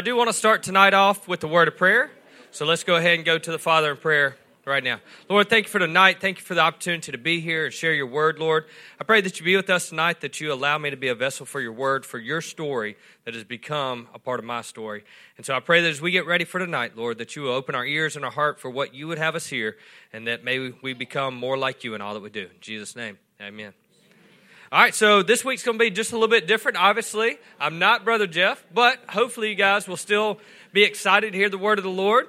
I do want to start tonight off with the word of prayer. So let's go ahead and go to the Father in prayer right now. Lord, thank you for tonight. Thank you for the opportunity to be here and share your word, Lord. I pray that you be with us tonight, that you allow me to be a vessel for your word, for your story that has become a part of my story. And so I pray that as we get ready for tonight, Lord, that you will open our ears and our heart for what you would have us hear, and that may we become more like you in all that we do. In Jesus' name, amen. All right, so this week's going to be just a little bit different, obviously. I'm not Brother Jeff, but hopefully you guys will still be excited to hear the word of the Lord.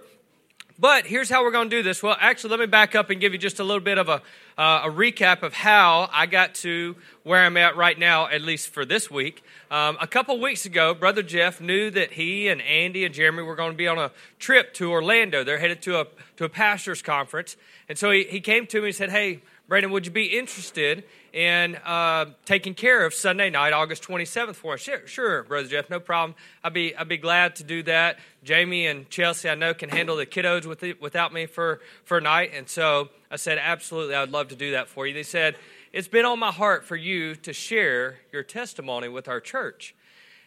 But here's how we're going to do this. Well, actually, let me back up and give you just a little bit of a, uh, a recap of how I got to where I'm at right now, at least for this week. Um, a couple weeks ago, Brother Jeff knew that he and Andy and Jeremy were going to be on a trip to Orlando. They're headed to a, to a pastor's conference. And so he, he came to me and said, Hey, Brandon, would you be interested in uh, taking care of Sunday night, August 27th for us? Sure, sure, Brother Jeff, no problem. I'd be, I'd be glad to do that. Jamie and Chelsea, I know, can handle the kiddos with it, without me for, for a night. And so I said, absolutely, I would love to do that for you. They said, it's been on my heart for you to share your testimony with our church.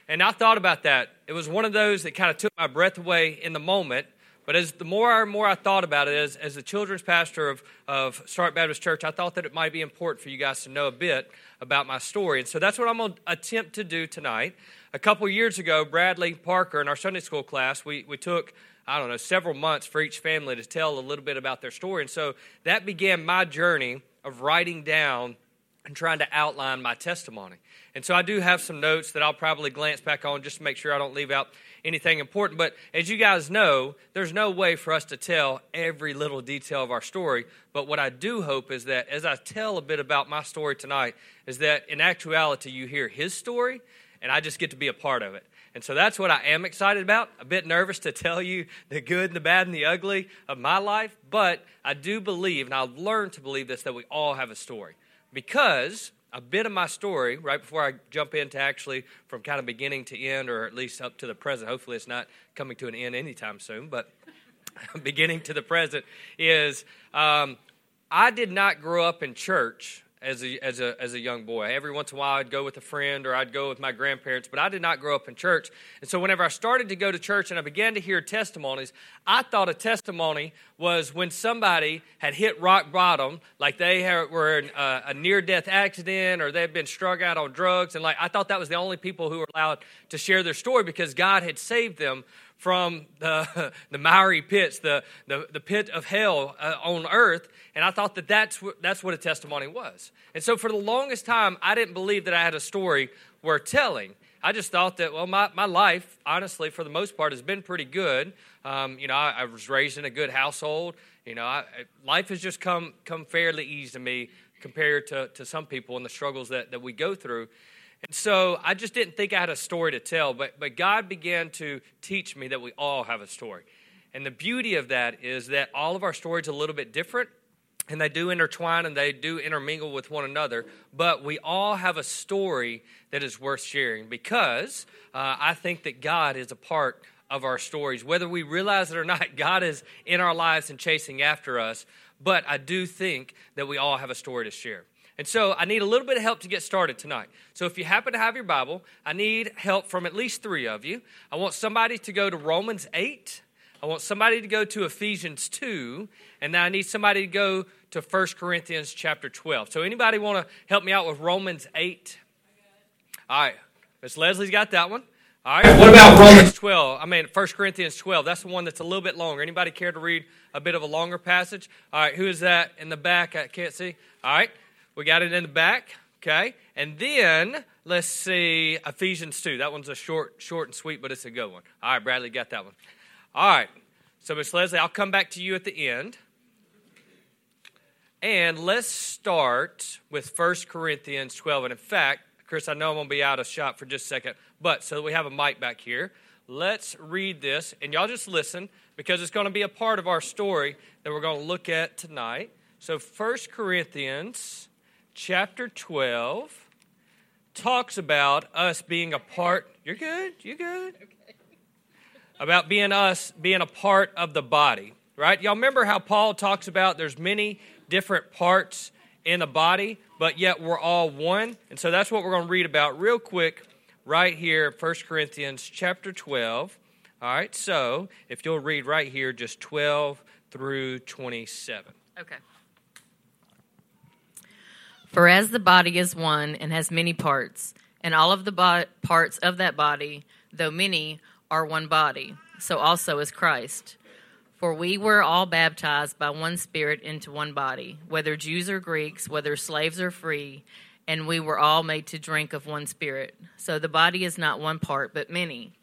And I thought about that. It was one of those that kind of took my breath away in the moment but as the more and more I thought about it, as, as the children's pastor of, of Start Baptist Church, I thought that it might be important for you guys to know a bit about my story. And so that's what I'm going to attempt to do tonight. A couple years ago, Bradley Parker in our Sunday school class, we, we took, I don't know, several months for each family to tell a little bit about their story. And so that began my journey of writing down and trying to outline my testimony. And so I do have some notes that I'll probably glance back on just to make sure I don't leave out anything important. But as you guys know, there's no way for us to tell every little detail of our story. But what I do hope is that as I tell a bit about my story tonight, is that in actuality, you hear his story, and I just get to be a part of it. And so that's what I am excited about. A bit nervous to tell you the good and the bad and the ugly of my life, but I do believe, and I've learned to believe this, that we all have a story. Because a bit of my story right before I jump into actually from kind of beginning to end, or at least up to the present. Hopefully, it's not coming to an end anytime soon, but beginning to the present is um, I did not grow up in church as a, as, a, as a young boy. Every once in a while, I'd go with a friend or I'd go with my grandparents, but I did not grow up in church. And so, whenever I started to go to church and I began to hear testimonies, I thought a testimony was when somebody had hit rock bottom, like they were in a, a near death accident or they had been struck out on drugs. And like I thought that was the only people who were allowed to share their story because God had saved them from the, the miry pits, the, the, the pit of hell uh, on earth. And I thought that that's, that's what a testimony was. And so for the longest time, I didn't believe that I had a story worth telling. I just thought that, well, my, my life, honestly, for the most part, has been pretty good. Um, you know, I, I, was raised in a good household. You know, I, life has just come, come fairly easy to me compared to, to some people and the struggles that, that we go through. And so I just didn't think I had a story to tell, but, but God began to teach me that we all have a story. And the beauty of that is that all of our stories are a little bit different, and they do intertwine and they do intermingle with one another, but we all have a story that is worth sharing because uh, I think that God is a part of our stories. Whether we realize it or not, God is in our lives and chasing after us, but I do think that we all have a story to share. And so I need a little bit of help to get started tonight. So if you happen to have your Bible, I need help from at least three of you. I want somebody to go to Romans 8. I want somebody to go to Ephesians 2. And then I need somebody to go to 1 Corinthians chapter 12. So anybody want to help me out with Romans 8? All right. Miss Leslie's got that one. All right. What about Romans 12? I mean, 1 Corinthians 12. That's the one that's a little bit longer. Anybody care to read a bit of a longer passage? All right. Who is that in the back? I can't see. All right. We got it in the back, okay? And then let's see Ephesians 2. That one's a short, short and sweet, but it's a good one. All right, Bradley got that one. All right. So, Miss Leslie, I'll come back to you at the end. And let's start with 1 Corinthians 12. And in fact, Chris, I know I'm going to be out of shot for just a second, but so we have a mic back here. Let's read this, and y'all just listen because it's going to be a part of our story that we're going to look at tonight. So, 1 Corinthians chapter 12 talks about us being a part. You're good? You're good? Okay. About being us being a part of the body, right? Y'all remember how Paul talks about there's many different parts in the body, but yet we're all one. And so that's what we're going to read about real quick right here, 1 Corinthians chapter 12. All right, so if you'll read right here, just 12 through 27. Okay. For as the body is one and has many parts, and all of the bo- parts of that body, though many, are one body, so also is Christ. For we were all baptized by one Spirit into one body, whether Jews or Greeks, whether slaves or free, and we were all made to drink of one Spirit. So the body is not one part, but many.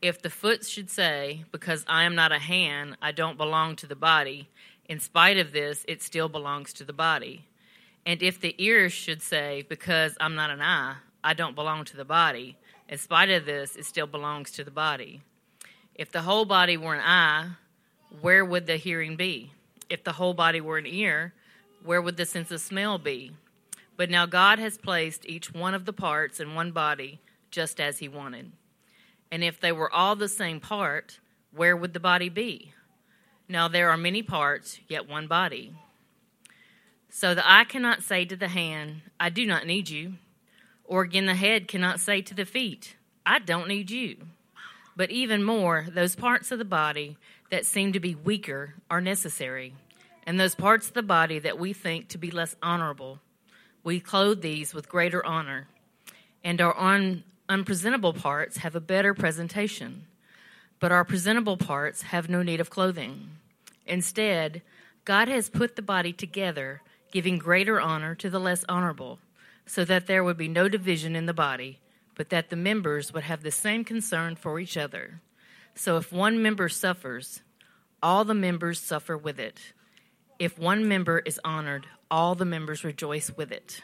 If the foot should say, Because I am not a hand, I don't belong to the body, in spite of this, it still belongs to the body. And if the ear should say, Because I'm not an eye, I don't belong to the body, in spite of this, it still belongs to the body. If the whole body were an eye, where would the hearing be? If the whole body were an ear, where would the sense of smell be? But now God has placed each one of the parts in one body just as He wanted. And if they were all the same part, where would the body be? Now there are many parts, yet one body. So the eye cannot say to the hand, I do not need you. Or again, the head cannot say to the feet, I don't need you. But even more, those parts of the body that seem to be weaker are necessary. And those parts of the body that we think to be less honorable, we clothe these with greater honor. And our un- unpresentable parts have a better presentation. But our presentable parts have no need of clothing. Instead, God has put the body together giving greater honor to the less honorable, so that there would be no division in the body, but that the members would have the same concern for each other. So if one member suffers, all the members suffer with it. If one member is honored, all the members rejoice with it.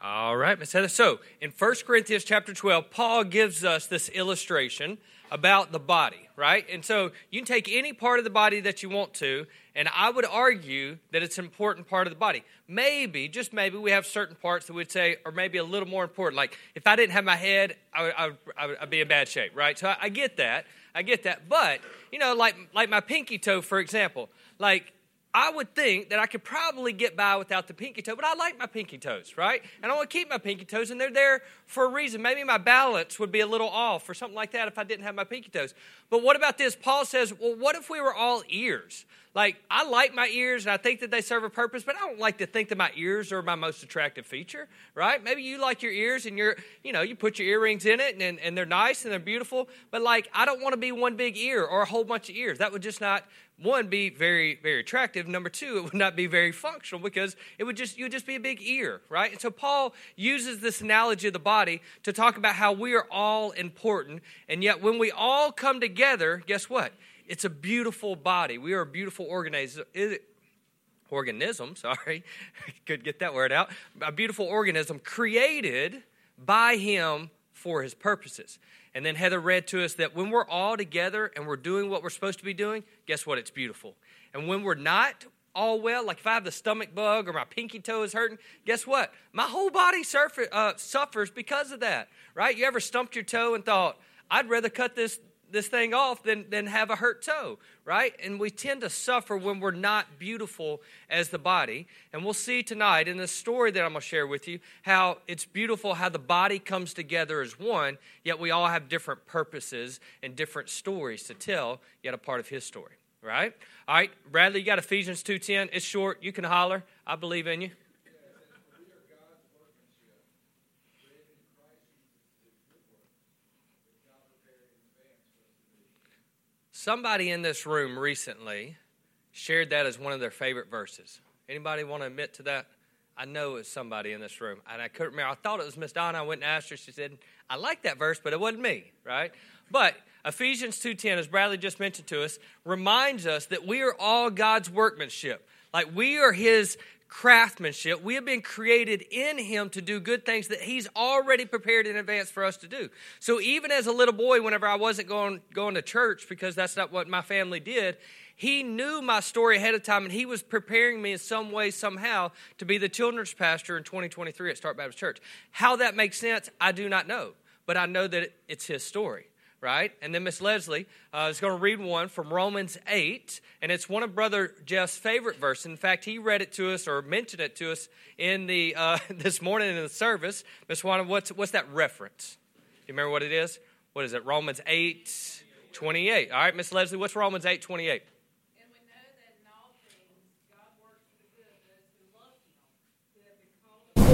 All right, Miss Heather. So in 1 Corinthians chapter 12, Paul gives us this illustration about the body, right? And so you can take any part of the body that you want to, and I would argue that it's an important part of the body. Maybe, just maybe, we have certain parts that we'd say are maybe a little more important. Like if I didn't have my head, I would, I would, I would be in bad shape, right? So I, I get that. I get that. But, you know, like, like my pinky toe, for example, like I would think that I could probably get by without the pinky toe, but I like my pinky toes, right? And I want to keep my pinky toes, and they're there for a reason. Maybe my balance would be a little off or something like that if I didn't have my pinky toes. But what about this? Paul says, well, what if we were all ears? Like, I like my ears and I think that they serve a purpose, but I don't like to think that my ears are my most attractive feature, right? Maybe you like your ears and you're, you know, you put your earrings in it and, and they're nice and they're beautiful, but like, I don't want to be one big ear or a whole bunch of ears. That would just not, one, be very, very attractive. Number two, it would not be very functional because it would just, you would just be a big ear, right? And so Paul uses this analogy of the body to talk about how we are all important. And yet, when we all come together, guess what? It's a beautiful body. We are a beautiful organism. Organism, sorry, could get that word out. A beautiful organism created by Him for His purposes. And then Heather read to us that when we're all together and we're doing what we're supposed to be doing, guess what? It's beautiful. And when we're not all well, like if I have the stomach bug or my pinky toe is hurting, guess what? My whole body uh, suffers because of that, right? You ever stumped your toe and thought, I'd rather cut this this thing off than, than have a hurt toe, right? And we tend to suffer when we're not beautiful as the body. And we'll see tonight in the story that I'm going to share with you how it's beautiful how the body comes together as one, yet we all have different purposes and different stories to tell, yet a part of his story, right? All right, Bradley, you got Ephesians 2.10. It's short. You can holler. I believe in you. Somebody in this room recently shared that as one of their favorite verses. Anybody want to admit to that? I know it's somebody in this room, and I couldn't remember. I thought it was Miss Donna. I went and asked her. She said, "I like that verse, but it wasn't me." Right? But Ephesians two ten, as Bradley just mentioned to us, reminds us that we are all God's workmanship. Like we are His craftsmanship. We have been created in Him to do good things that He's already prepared in advance for us to do. So even as a little boy, whenever I wasn't going, going to church because that's not what my family did, He knew my story ahead of time and He was preparing me in some way, somehow, to be the children's pastor in 2023 at Start Baptist Church. How that makes sense, I do not know. But I know that it's His story right? And then Miss Leslie uh, is going to read one from Romans 8, and it's one of Brother Jeff's favorite verses. In fact, he read it to us or mentioned it to us in the uh, this morning in the service. Miss Juana, what's, what's that reference? Do you remember what it is? What is it? Romans 8 28. All right, Miss Leslie, what's Romans 8 28?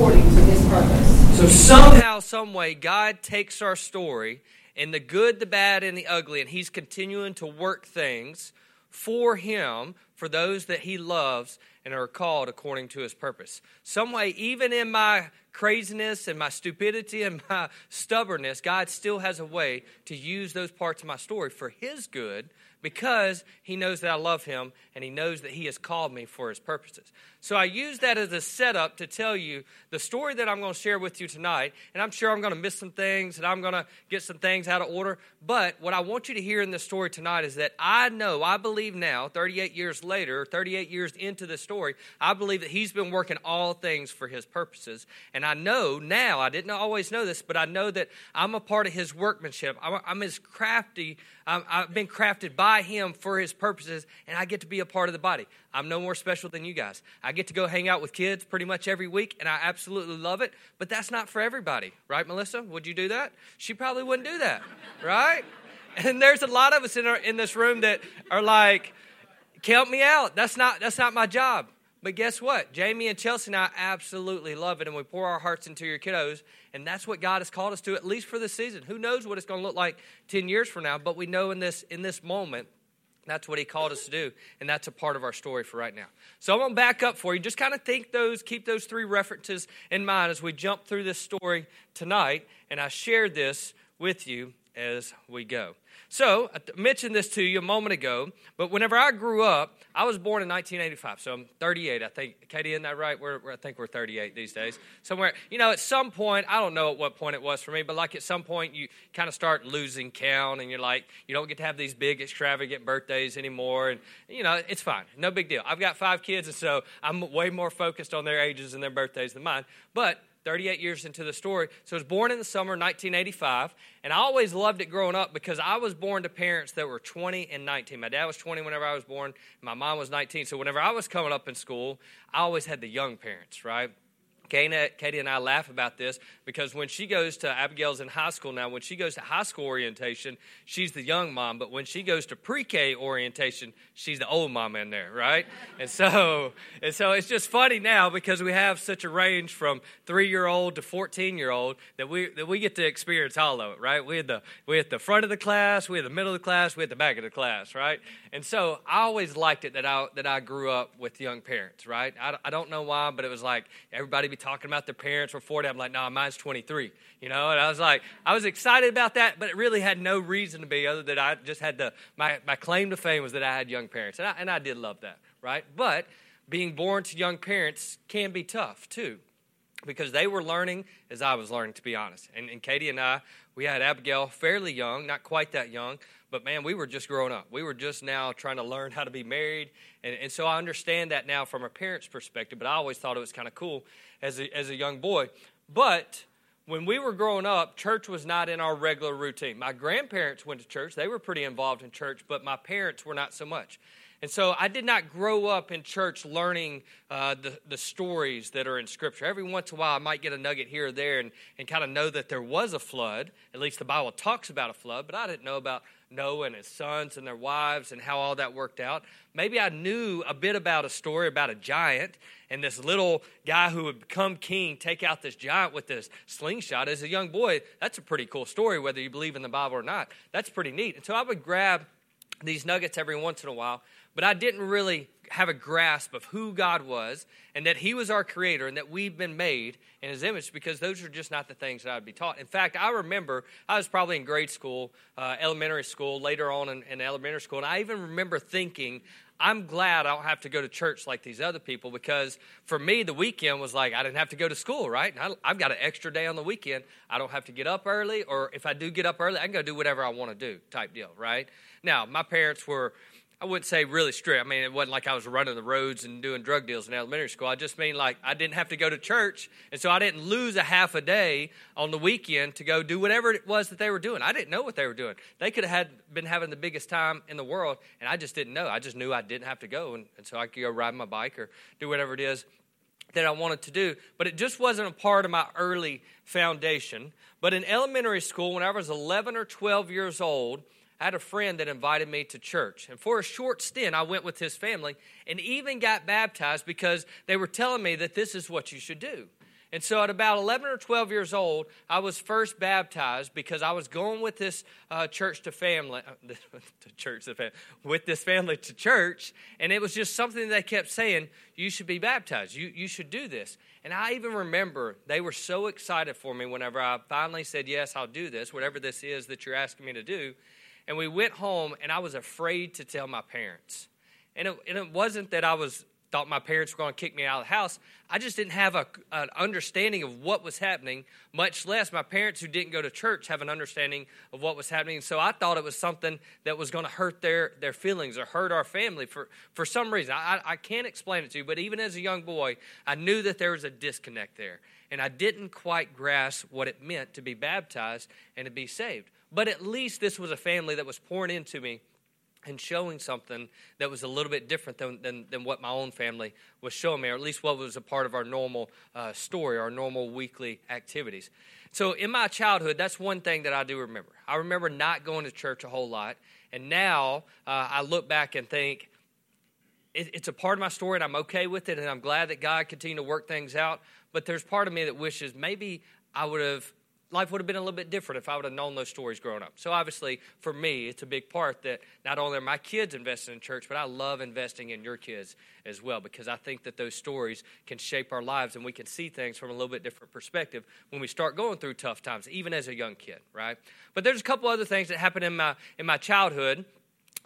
according to his purpose. So somehow, some way, God takes our story and the good, the bad, and the ugly, and He's continuing to work things for Him, for those that He loves and are called according to His purpose. Some way, even in my craziness and my stupidity and my stubbornness, God still has a way to use those parts of my story for His good because He knows that I love Him and He knows that He has called me for His purposes. So I use that as a setup to tell you the story that I'm going to share with you tonight. And I'm sure I'm going to miss some things and I'm going to get some things out of order. But what I want you to hear in this story tonight is that I know, I believe now, 38 years later, 38 years into the story, I believe that He's been working all things for His purposes. And I know now, I didn't always know this, but I know that I'm a part of His workmanship. I'm, I'm as crafty, i I've been crafted by Him for His purposes, and I get to be a part of the body. I'm no more special than you guys. I get to go hang out with kids pretty much every week, and I absolutely love it. But that's not for everybody, right, Melissa? Would you do that? She probably wouldn't do that, right? And there's a lot of us in, our, in this room that are like, count me out. That's not, that's not my job. But guess what? Jamie and Chelsea and I absolutely love it, and we pour our hearts into your kiddos, and that's what God has called us to, at least for this season. Who knows what it's going to look like 10 years from now, but we know in this, in this moment that's what he called us to do, and that's a part of our story for right now. So I'm going to back up for you. Just kind of think those, keep those three references in mind as we jump through this story tonight, and I shared this with you as we go. So, I mentioned this to you a moment ago, but whenever I grew up, I was born in 1985, so I'm 38. I think, Katie, isn't that right? We're, I think we're 38 these days. Somewhere, you know, at some point, I don't know at what point it was for me, but like at some point, you kind of start losing count, and you're like, you don't get to have these big, extravagant birthdays anymore, and, you know, it's fine. No big deal. I've got five kids, and so I'm way more focused on their ages and their birthdays than mine. But 38 years into the story. So I was born in the summer 1985, and I always loved it growing up because I was born to parents that were 20 and 19. My dad was 20 whenever I was born, my mom was 19. So whenever I was coming up in school, I always had the young parents, right? Katie and I laugh about this because when she goes to Abigail's in high school now, when she goes to high school orientation, she's the young mom, but when she goes to pre-K orientation, she's the old mom in there, right? and so, and so it's just funny now because we have such a range from three-year-old to fourteen-year-old that we that we get to experience all of it, right? We had the we at the front of the class, we had the middle of the class, we had the back of the class, right? And so I always liked it that I that I grew up with young parents, right? I, I don't know why, but it was like everybody be talking about their parents were 40. I'm like, no, nah, mine's 23, you know? And I was like, I was excited about that, but it really had no reason to be other than I just had the, my, my claim to fame was that I had young parents. And I, and I did love that, right? But being born to young parents can be tough too because they were learning as I was learning, to be honest. And, and Katie and I, we had Abigail fairly young, not quite that young, but man, we were just growing up. We were just now trying to learn how to be married. And, and so I understand that now from a parent's perspective, but I always thought it was kind of cool as a, as a young boy. But when we were growing up, church was not in our regular routine. My grandparents went to church, they were pretty involved in church, but my parents were not so much. And so I did not grow up in church learning uh, the, the stories that are in Scripture. Every once in a while, I might get a nugget here or there and, and kind of know that there was a flood. At least the Bible talks about a flood, but I didn't know about Noah and his sons and their wives and how all that worked out. Maybe I knew a bit about a story about a giant and this little guy who would become king take out this giant with this slingshot. As a young boy, that's a pretty cool story, whether you believe in the Bible or not. That's pretty neat. And so I would grab these nuggets every once in a while but I didn't really have a grasp of who God was and that He was our creator and that we've been made in His image because those are just not the things that I would be taught. In fact, I remember I was probably in grade school, uh, elementary school, later on in, in elementary school, and I even remember thinking, I'm glad I don't have to go to church like these other people because for me, the weekend was like I didn't have to go to school, right? I, have got an extra day on the weekend. I don't have to get up early, or if I do get up early, I can go do whatever I want to do, type deal, right? Now, my parents were I wouldn't say really strict. I mean, it wasn't like I was running the roads and doing drug deals in elementary school. I just mean like I didn't have to go to church, and so I didn't lose a half a day on the weekend to go do whatever it was that they were doing. I didn't know what they were doing. They could have had, been having the biggest time in the world, and I just didn't know. I just knew I didn't have to go, and, and so I could go ride my bike or do whatever it is that I wanted to do, but it just wasn't a part of my early foundation. But in elementary school, when I was 11 or 12 years old, I had a friend that invited me to church. And for a short stint, I went with his family and even got baptized because they were telling me that this is what you should do. And so at about 11 or 12 years old, I was first baptized because I was going with this uh, church to family, uh, to church to family, with this family to church. And it was just something they kept saying, you should be baptized. You, you should do this. And I even remember they were so excited for me whenever I finally said, yes, I'll do this, whatever this is that you're asking me to do. And we went home, and I was afraid to tell my parents. And it, and it wasn't that I was thought my parents were going to kick me out of the house. I just didn't have a, an understanding of what was happening, much less my parents who didn't go to church have an understanding of what was happening. So I thought it was something that was going to hurt their, their feelings or hurt our family for, for some reason. I, I can't explain it to you, but even as a young boy, I knew that there was a disconnect there. And I didn't quite grasp what it meant to be baptized and to be saved. But at least this was a family that was pouring into me and showing something that was a little bit different than, than, than, what my own family was showing me, or at least what was a part of our normal uh, story, our normal weekly activities. So, in my childhood, that's one thing that I do remember. I remember not going to church a whole lot, and now uh, I look back and think, it, it's a part of my story, and I'm okay with it, and I'm glad that God continued to work things out. But there's part of me that wishes maybe I would have life would have been a little bit different if I would have known those stories growing up. So obviously, for me, it's a big part that not only are my kids invested in church, but I love investing in your kids as well because I think that those stories can shape our lives and we can see things from a little bit different perspective when we start going through tough times, even as a young kid, right? But there's a couple other things that happened in my in my childhood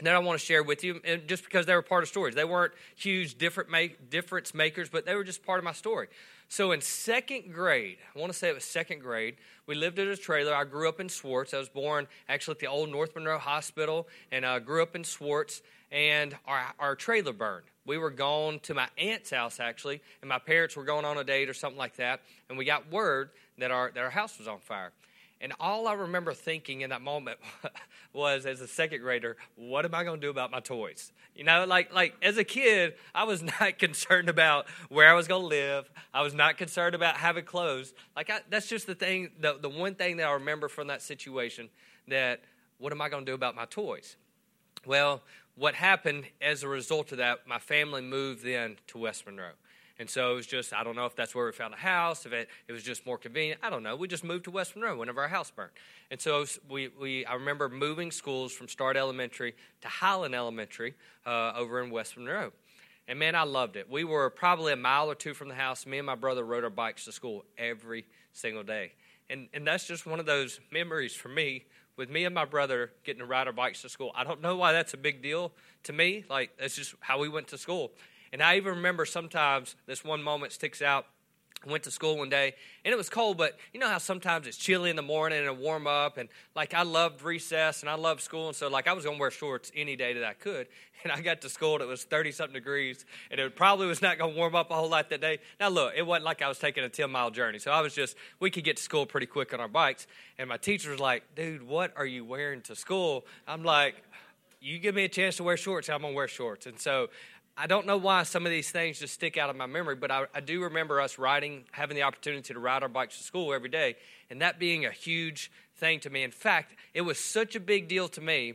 that I want to share with you, and just because they were part of stories. They weren't huge different make, difference makers, but they were just part of my story. So in second grade, I want to say it was second grade, we lived in a trailer. I grew up in Swartz. I was born actually at the old North Monroe Hospital and I grew up in Swartz. And our, our trailer burned. We were gone to my aunt's house actually, and my parents were going on a date or something like that. And we got word that our, that our house was on fire. And all I remember thinking in that moment was, as a second grader, what am I going to do about my toys? You know, like like as a kid, I was not concerned about where I was going to live. I was not concerned about having clothes. Like I, that's just the thing, the the one thing that I remember from that situation. That what am I going to do about my toys? Well, what happened as a result of that, my family moved then to West Monroe. And so it was just, I don't know if that's where we found a house, if it, it was just more convenient. I don't know. We just moved to West Monroe whenever our house burned. And so we, we I remember moving schools from Start Elementary to Highland Elementary uh, over in West Monroe. And man, I loved it. We were probably a mile or two from the house. Me and my brother rode our bikes to school every single day. And, and that's just one of those memories for me with me and my brother getting to ride our bikes to school. I don't know why that's a big deal to me. Like, that's just how we went to school. And I even remember sometimes this one moment sticks out. I went to school one day and it was cold, but you know how sometimes it's chilly in the morning and warm up. And like I loved recess and I loved school. And so, like, I was going to wear shorts any day that I could. And I got to school and it was 30 something degrees and it probably was not going to warm up a whole lot that day. Now, look, it wasn't like I was taking a 10 mile journey. So I was just, we could get to school pretty quick on our bikes. And my teacher was like, dude, what are you wearing to school? I'm like, you give me a chance to wear shorts, I'm going to wear shorts. And so I don't know why some of these things just stick out of my memory, but I, I, do remember us riding, having the opportunity to ride our bikes to school every day, and that being a huge thing to me. In fact, it was such a big deal to me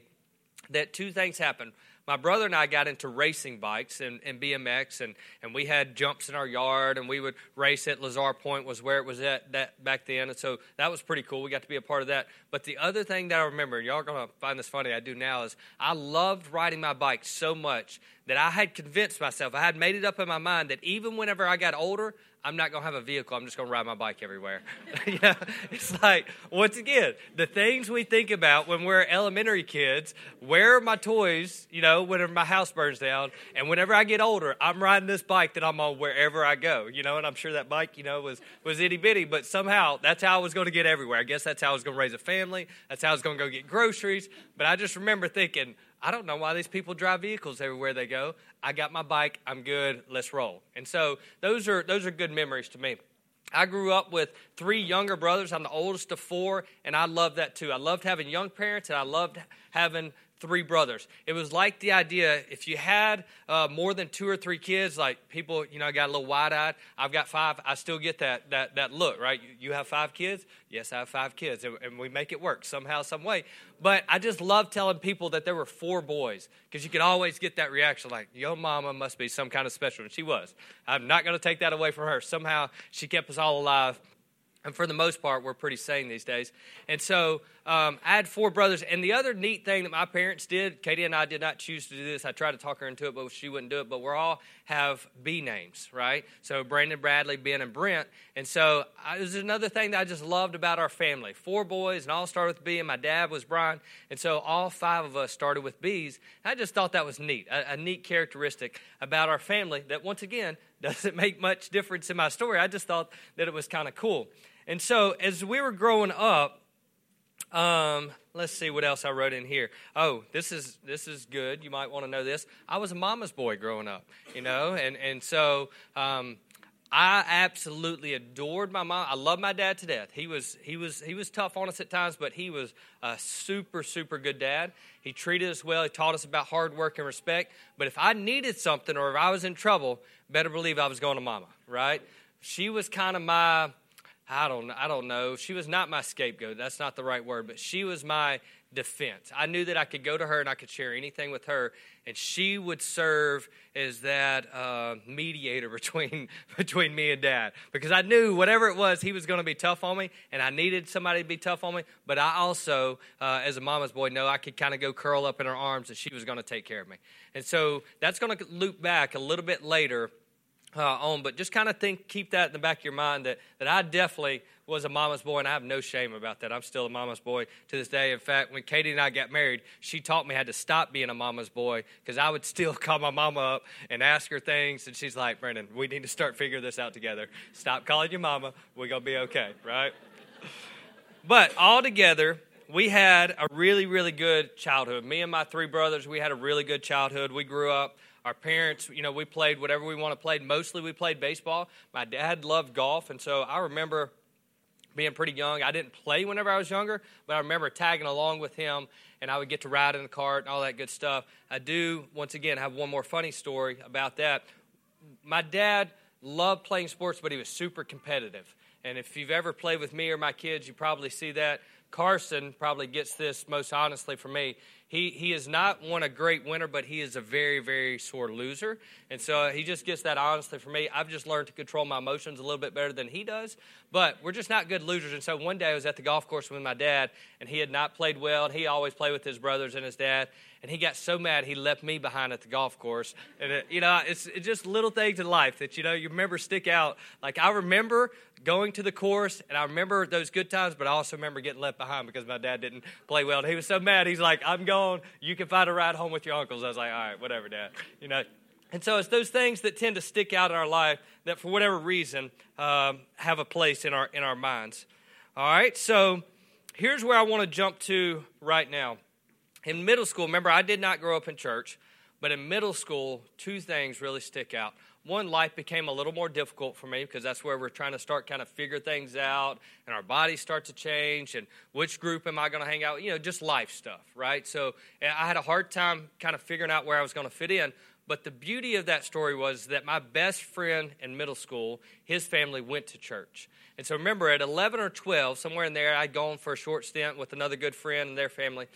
that two things happened my brother and I got into racing bikes and, and BMX, and, and we had jumps in our yard, and we would race at Lazar Point was where it was at that back then, and so that was pretty cool. We got to be a part of that. But the other thing that I remember, and y'all are gonna find this funny, I do now, is I loved riding my bike so much that I had convinced myself, I had made it up in my mind that even whenever I got older, I'm not going to have a vehicle. I'm just going to ride my bike everywhere. know, it's like, once again, the things we think about when we're elementary kids where are my toys, you know, whenever my house burns down? And whenever I get older, I'm riding this bike that I'm on wherever I go, you know, and I'm sure that bike, you know, was, was itty bitty, but somehow that's how I was going to get everywhere. I guess that's how I was going to raise a family. That's how I was going to go get groceries. But I just remember thinking, I don't know why these people drive vehicles everywhere they go. I got my bike. I'm good. Let's roll. And so those are those are good memories to me. I grew up with three younger brothers. I'm the oldest of four, and I loved that too. I loved having young parents, and I loved having three brothers. It was like the idea if you had uh, more than two or three kids, like people, you know, I got a little wide eyed. I've got five. I still get that that that look, right? You, have five kids? Yes, I have five kids, and, and we make it work somehow, some way. But I just love telling people that there were four boys because you could always get that reaction, like your mama must be some kind of special, and she was. I'm not going to take that away from her. Somehow she kept us all alive and for the most part, we're pretty sane these days. And so um, I had four brothers. And the other neat thing that my parents did, Katie and I did not choose to do this. I tried to talk her into it, but she wouldn't do it. But we all have B names, right? So Brandon, Bradley, Ben, and Brent. And so I, this is another thing that I just loved about our family. Four boys, and all started with B, and my dad was Brian. And so all five of us started with B's. I just thought that was neat, a, a neat characteristic about our family that, once again, doesn't make much difference in my story. I just thought that it was kind of cool. And so as we were growing up, um, let's see what else I wrote in here. Oh, this is this is good. You might want to know this. I was a mama's boy growing up, you know, and and so um, I absolutely adored my mom. I love my dad to death. He was he was he was tough on us at times, but he was a super super good dad. He treated us well. He taught us about hard work and respect. But if I needed something or if I was in trouble, better believe I was going to mama. Right? She was kind of my I don't, I don't know. She was not my scapegoat. That's not the right word, but she was my defense. I knew that I could go to her and I could share anything with her, and she would serve as that uh, mediator between between me and Dad because I knew whatever it was, he was going to be tough on me, and I needed somebody to be tough on me. But I also, uh, as a mama's boy, know I could kind of go curl up in her arms, and she was going to take care of me. And so that's going to loop back a little bit later uh, on, but just kind of think, keep that in the back of your mind that, that I definitely was a mama's boy, and I have no shame about that. I'm still a mama's boy to this day. In fact, when Katie and I got married, she taught me how to stop being a mama's boy because I would still call my mama up and ask her things, and she's like, Brandon, we need to start figuring this out together. Stop calling your mama. We're going to be okay, right? but all together, we had a really, really good childhood. Me and my three brothers, we had a really good childhood. We grew up our parents, you know, we played whatever we want to play. Mostly we played baseball. My dad loved golf, and so I remember being pretty young. I didn't play whenever I was younger, but I remember tagging along with him, and I would get to ride in the cart and all that good stuff. I do, once again, have one more funny story about that. My dad loved playing sports, but he was super competitive. And if you've ever played with me or my kids, you probably see that. Carson probably gets this most honestly for me. He, he is not one a great winner, but he is a very, very sore loser. And so uh, he just gets that honestly for me. I've just learned to control my emotions a little bit better than he does. But we're just not good losers. And so one day I was at the golf course with my dad, and he had not played well. And he always played with his brothers and his dad. And he got so mad he left me behind at the golf course. And, it, you know, it's, it's just little things in life that, you know, you remember stick out. Like I remember going to the course, and I remember those good times, but I also remember getting left behind because my dad didn't play well. And he was so mad. He's like, I'm going you can find a ride home with your uncles. I was like, all right, whatever, Dad. You know. And so it's those things that tend to stick out in our life that, for whatever reason, um, have a place in our in our minds. All right. So here's where I want to jump to right now. In middle school, remember, I did not grow up in church, but in middle school, two things really stick out one, life became a little more difficult for me because that's where we're trying to start kind of figure things out and our bodies start to change and which group am I going to hang out with? You know, just life stuff, right? So eh, I had a hard time kind of figuring out where I was going to fit in. But the beauty of that story was that my best friend in middle school, his family went to church. And so remember, at 11 or 12, somewhere in there, I'd gone for a short stint with another good friend and their family.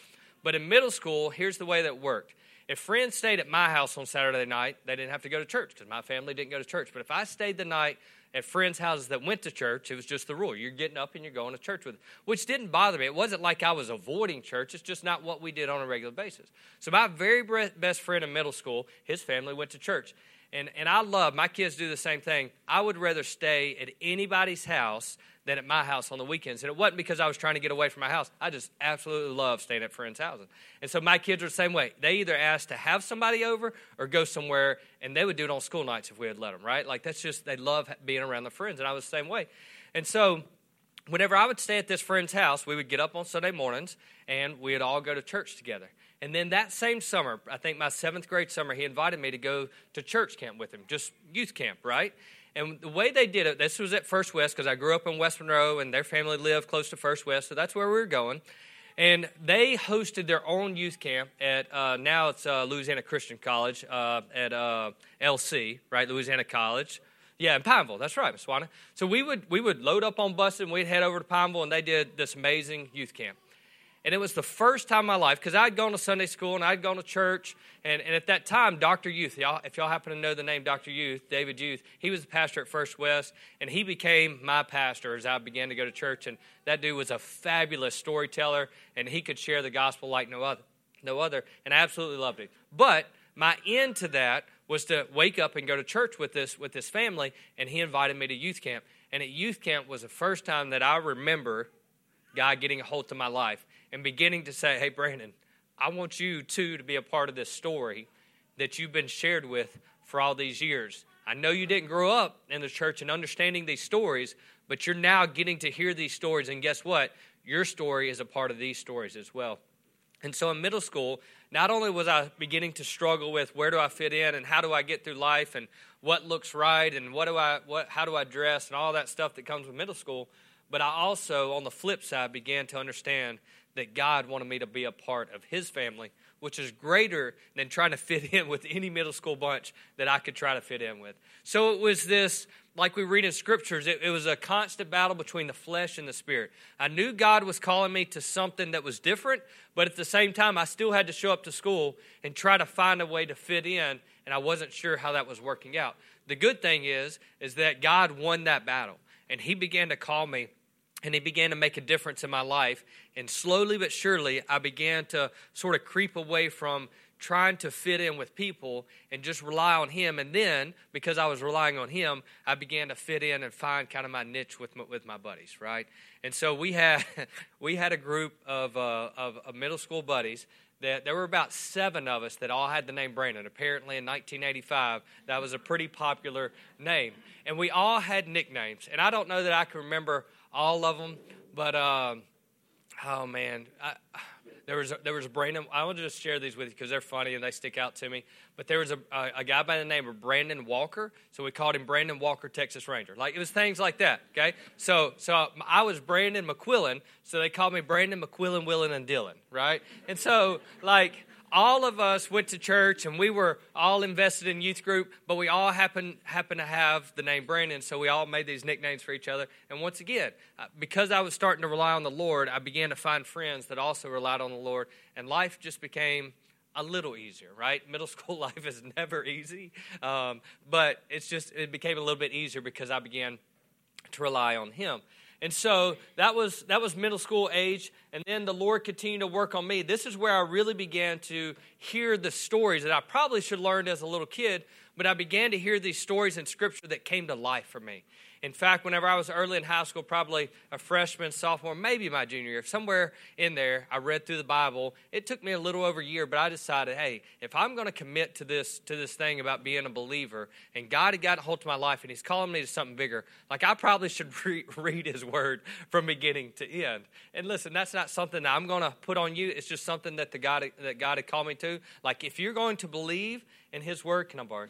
But in middle school, here's the way that worked if friends stayed at my house on Saturday night, they didn't have to go to church because my family didn't go to church. But if I stayed the night at friends' houses that went to church, it was just the rule. You're getting up and you're going to church with them, which didn't bother me. It wasn't like I was avoiding church. It's just not what we did on a regular basis. So my very best friend in middle school, his family went to church. And, and I love, my kids do the same thing. I would rather stay at anybody's house than at my house on the weekends. And it wasn't because I was trying to get away from my house. I just absolutely love staying at friends' houses. And so my kids are the same way. They either ask to have somebody over or go somewhere, and they would do it on school nights if we had let them, right? Like that's just, they love being around their friends. And I was the same way. And so whenever I would stay at this friend's house, we would get up on Sunday mornings and we'd all go to church together. And then that same summer, I think my seventh grade summer, he invited me to go to church camp with him, just youth camp, right? And the way they did it, this was at First West because I grew up in West Monroe and their family lived close to First West, so that's where we were going. And they hosted their own youth camp at uh, now it's uh, Louisiana Christian College uh, at uh, LC, right? Louisiana College. Yeah, in Pineville. That's right, Miss. So we would we would load up on buses and we'd head over to Pineville, and they did this amazing youth camp. And it was the first time in my life, because I'd gone to Sunday school and I'd gone to church. And, and at that time, Dr. Uth, y'all, if y'all happen to know the name Dr. Uth, David Uth, he was the pastor at First West. And he became my pastor as I began to go to church. And that dude was a fabulous storyteller. And he could share the gospel like no other. No other. And I absolutely loved it. But my end to that was to wake up and go to church with this, with this family. And he invited me to youth camp. And at youth camp was the first time that I remember God getting a hold of my life and beginning to say, hey, Brandon, I want you too to be a part of this story that you've been shared with for all these years. I know you didn't grow up in the church and understanding these stories, but you're now getting to hear these stories. And guess what? Your story is a part of these stories as well. And so in middle school, not only was I beginning to struggle with where do I fit in and how do I get through life and what looks right and what do I what how do I dress and all that stuff that comes with middle school, but I also on the flip side began to understand that God wanted me to be a part of His family, which is greater than trying to fit in with any middle school bunch that I could try to fit in with. So it was this, like we read in scriptures, it, it was a constant battle between the flesh and the spirit. I knew God was calling me to something that was different, but at the same time, I still had to show up to school and try to find a way to fit in, and I wasn't sure how that was working out. The good thing is, is that God won that battle, and He began to call me and he began to make a difference in my life. And slowly but surely, I began to sort of creep away from trying to fit in with people and just rely on him. And then, because I was relying on him, I began to fit in and find kind of my niche with my, with my buddies, right? And so we had we had a group of, uh, of, of middle school buddies that there were about seven of us that all had the name Brandon. Apparently, in 1985, that was a pretty popular name, and we all had nicknames. And I don't know that I can remember all of them. But uh, oh man, I, there was there was a Brandon. I want to just share these with you because they're funny and they stick out to me. But there was a, a, a guy by the name of Brandon Walker, so we called him Brandon Walker, Texas Ranger. Like it was things like that. Okay, so so I was Brandon McQuillin, so they called me Brandon McQuillin, Willen, and Dylan. Right, and so like all of us went to church and we were all invested in youth group, but we all happen happen to have the name Brandon, so we all made these nicknames for each other. And once again, uh, because I was starting to rely on the Lord, I began to find friends that also relied on the Lord, and life just became a little easier, right? Middle school life is never easy, um, but it's just it became a little bit easier because I began to rely on Him. And so that was that was middle school age and then the Lord continued to work on me. This is where I really began to hear the stories that I probably should have learned as a little kid, but I began to hear these stories in scripture that came to life for me. In fact, whenever I was early in high school, probably a freshman, sophomore, maybe my junior year, somewhere in there, I read through the Bible. It took me a little over a year, but I decided, hey, if I'm going to commit to this to this thing about being a believer, and God had got a hold of my life, and He's calling me to something bigger, like I probably should re- read His Word from beginning to end. And listen, that's not something that I'm going to put on you. It's just something that the God that God had called me to. Like if you're going to believe in His Word, can I borrow?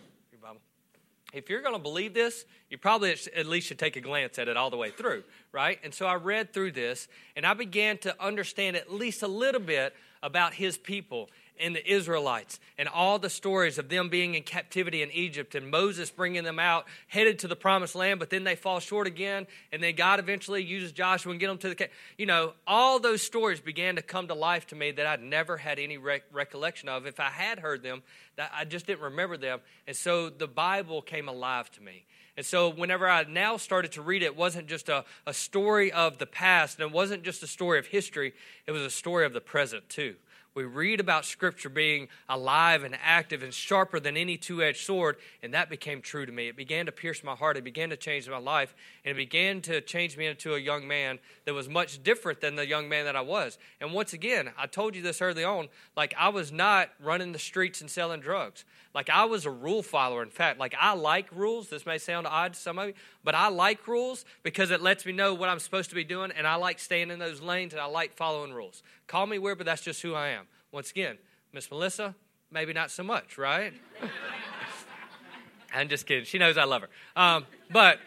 If you're going to believe this, you probably at least should take a glance at it all the way through, right? And so I read through this and I began to understand at least a little bit about his people and the Israelites and all the stories of them being in captivity in Egypt and Moses bringing them out, headed to the promised land, but then they fall short again. And then God eventually uses Joshua and get them to the, you know, all those stories began to come to life to me that I'd never had any rec- recollection of. If I had heard them, that I just didn't remember them. And so the Bible came alive to me. And so, whenever I now started to read it, it wasn't just a, a story of the past, and it wasn't just a story of history, it was a story of the present, too we read about Scripture being alive and active and sharper than any two edged sword, and that became true to me. It began to pierce my heart, it began to change my life, and it began to change me into a young man that was much different than the young man that I was. And once again, I told you this early on like, I was not running the streets and selling drugs. Like, I was a rule follower. In fact, like, I like rules. This may sound odd to some of you, but I like rules because it lets me know what I'm supposed to be doing, and I like staying in those lanes, and I like following rules. Call me weird, but that's just who I am. Once again, Miss Melissa, maybe not so much, right? I'm just kidding. She knows I love her. Um, but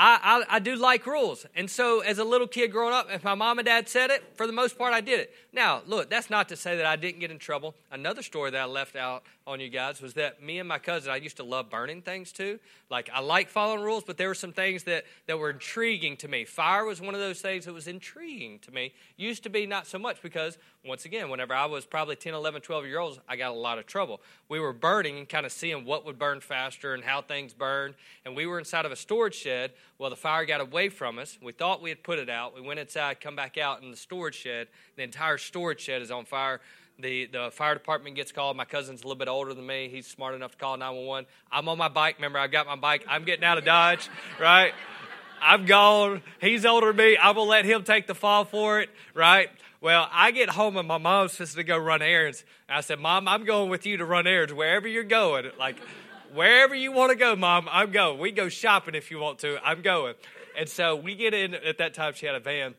I, I, I, do like rules. And so, as a little kid growing up, if my mom and dad said it, for the most part, I did it. Now, look, that's not to say that I didn't get in trouble. Another story that I left out on you guys was that me and my cousin, I used to love burning things too. Like, I like following rules, but there were some things that, that were intriguing to me. Fire was one of those things that was intriguing to me. Used to be not so much because, once again, whenever I was probably 10, 11, 12 years old, I got a lot of trouble. We were burning and kind of seeing what would burn faster and how things burned. And we were inside of a storage shed. Well, the fire got away from us. We thought we had put it out. We went inside, come back out in the storage shed. The entire storage shed is on fire. The, the fire department gets called. My cousin's a little bit older than me. He's smart enough to call 911. I'm on my bike. Remember, I've got my bike. I'm getting out of Dodge, right? I'm gone. He's older than me. Going to let him take the fall for it, right? Well, I get home and my mom's supposed to go run errands. And I said, Mom, I'm going with you to run errands wherever you're going. Like, wherever you want to go, Mom, I'm going. We go shopping if you want to. I'm going. And so we get in. At that time, she had a van.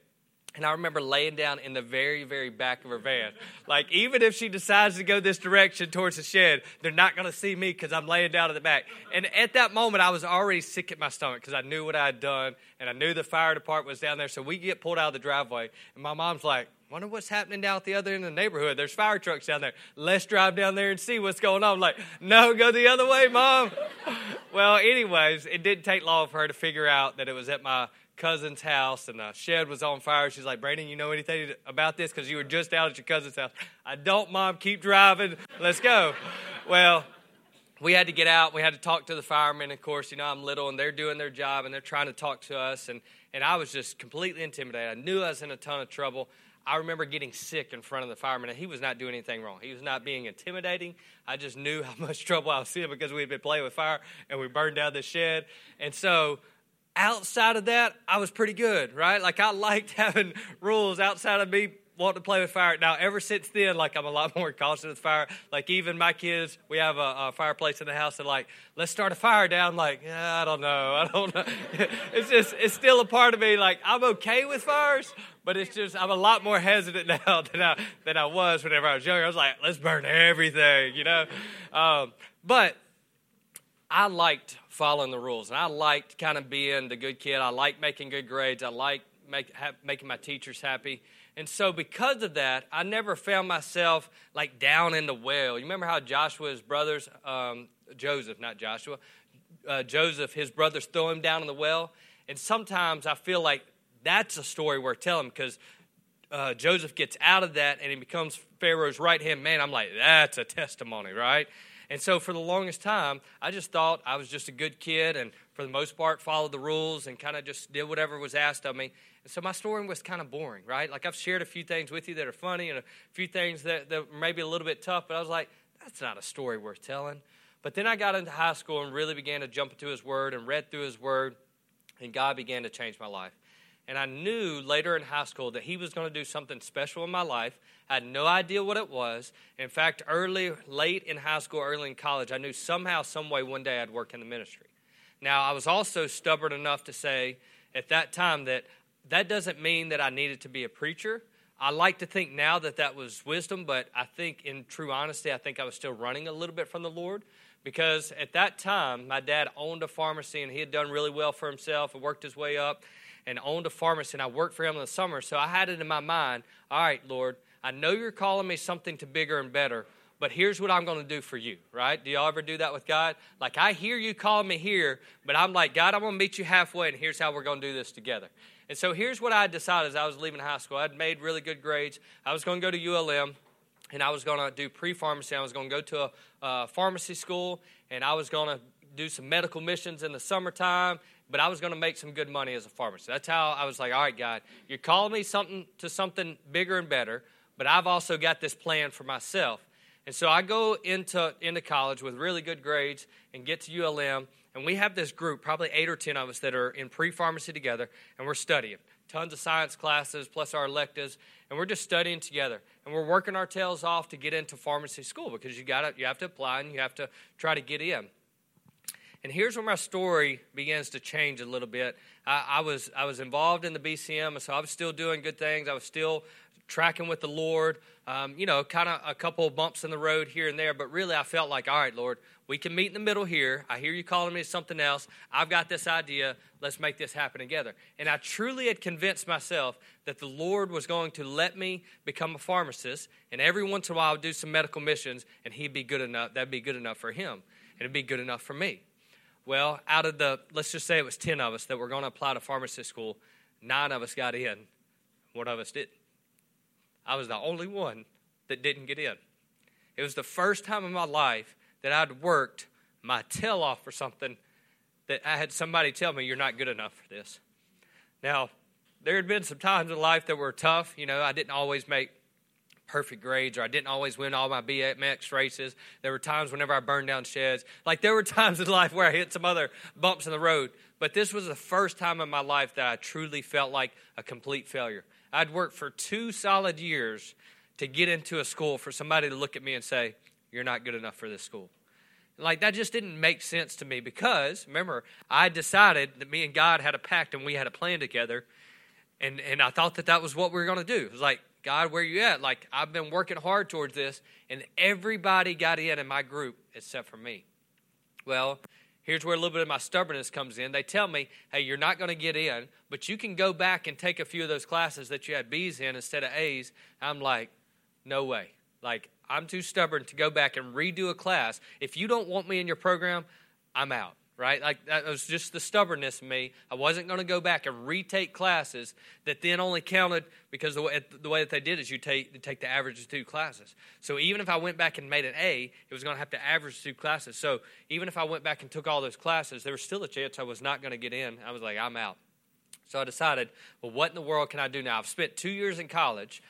And I remember laying down in the very, very back of her van. Like, even if she decides to go this direction towards the shed, they're not going to see me because I'm laying down in the back. And at that moment, I was already sick at my stomach because I knew what I had done and I knew the fire department was down there. So we get pulled out of the driveway. And my mom's like, Wonder what's happening down at the other end of the neighborhood. There's fire trucks down there. Let's drive down there and see what's going on. Like, no, go the other way, mom. well, anyways, it didn't take long for her to figure out that it was at my cousin's house and the shed was on fire. She's like, Brandon, you know anything about this? Because you were just out at your cousin's house. I don't, Mom. Keep driving. Let's go. Well, we had to get out. We had to talk to the firemen. Of course, you know, I'm little and they're doing their job and they're trying to talk to us. And, and I was just completely intimidated. I knew I was in a ton of trouble. I remember getting sick in front of the fireman, and he was not doing anything wrong. He was not being intimidating. I just knew how much trouble I was in because we had been playing with fire and we burned down the shed. And so outside of that, I was pretty good, right? Like I liked having rules outside of me wanting to play with fire. Now, ever since then, like I'm a lot more cautious with fire. Like even my kids, we have a, a fireplace in the house, and like let's start a fire down. Like yeah, I don't know, I don't know. it's just it's still a part of me. Like I'm okay with fires, but it's just I'm a lot more hesitant now than I than I was whenever I was younger. I was like, let's burn everything, you know. Um, but I liked following the rules, and I liked kind of being the good kid. I liked making good grades. I liked make, ha- making my teachers happy. And so, because of that, I never found myself like down in the well. You remember how Joshua's brothers, um, Joseph, not Joshua, uh, Joseph, his brothers throw him down in the well? And sometimes I feel like that's a story worth telling because uh, Joseph gets out of that and he becomes Pharaoh's right hand man. I'm like, that's a testimony, right? And so for the longest time, I just thought I was just a good kid and for the most part followed the rules and kind of just did whatever was asked of me. And so my story was kind of boring, right? Like I've shared a few things with you that are funny and a few things that, that may be a little bit tough, but I was like, that's not a story worth telling. But then I got into high school and really began to jump into his word and read through his word, and God began to change my life. And I knew later in high school that he was going to do something special in my life. I had no idea what it was. In fact, early, late in high school, early in college, I knew somehow, some way, one day I'd work in the ministry. Now, I was also stubborn enough to say at that time that that doesn't mean that I needed to be a preacher. I like to think now that that was wisdom, but I think in true honesty, I think I was still running a little bit from the Lord because at that time, my dad owned a pharmacy and he had done really well for himself and worked his way up and owned a pharmacy, and I worked for him in the summer. So I had it in my mind all right, Lord, I know you're calling me something to bigger and better, but here's what I'm going to do for you, right? Do y'all ever do that with God? Like, I hear you calling me here, but I'm like, God, I'm going to meet you halfway, and here's how we're going to do this together. And so here's what I decided as I was leaving high school. I'd made really good grades. I was going to go to ULM, and I was going to do pre pharmacy. I was going to go to a, a pharmacy school, and I was going to do some medical missions in the summertime but I was going to make some good money as a pharmacist. That's how I was like, all right, God, you're calling me something to something bigger and better, but I've also got this plan for myself. And so I go into, into college with really good grades and get to ULM, and we have this group, probably eight or 10 of us, that are in pre pharmacy together, and we're studying. Tons of science classes, plus our electives, and we're just studying together. And we're working our tails off to get into pharmacy school because you, gotta, you have to apply and you have to try to get in. And here's where my story begins to change a little bit. I, I, was I was involved in the BCM, so I was still doing good things. I was still tracking with the Lord. Um, you know, kind of a couple of bumps in the road here and there, but really I felt like, all right, Lord, we can meet in the middle here. I hear you calling me to something else. I've got this idea. Let's make this happen together. And I truly had convinced myself that the Lord was going to let me become a pharmacist, and every once in a while I would do some medical missions, and He'd be good enough. That'd be good enough for Him, and it'd be good enough for me. Well, out of the, let's just say it was 10 of us that were going to apply to pharmacy school, nine of us got in, one of us didn't. I was the only one that didn't get in. It was the first time in my life that I'd worked my tail off for something that I had somebody tell me, You're not good enough for this. Now, there had been some times in life that were tough. You know, I didn't always make perfect grades or I didn't always win all my BMX races. There were times whenever I burned down sheds. Like there were times in life where I hit some other bumps in the road. But this was the first time in my life that I truly felt like a complete failure. I'd worked for two solid years to get into a school for somebody to look at me and say, You're not good enough for this school. Like that just didn't make sense to me because remember, I decided that me and God had a pact and we had a plan together. And, and I thought that that was what we were going to do. It was like, God, where you at? Like, I've been working hard towards this, and everybody got in in my group except for me. Well, here's where a little bit of my stubbornness comes in. They tell me, hey, you're not going to get in, but you can go back and take a few of those classes that you had B's in instead of A's. I'm like, no way. Like, I'm too stubborn to go back and redo a class. If you don't want me in your program, I'm out right? Like that was just the stubbornness in me. I wasn't going to go back and retake classes that then only counted because the way, the way that they did is you take take the average of two classes. So even if I went back and made an A, it was going to have to average two classes. So even if I went back and took all those classes, there was still a chance I was not going to get in. I was like, I'm out. So I decided, well, what in the world can I do now? I've spent two years in college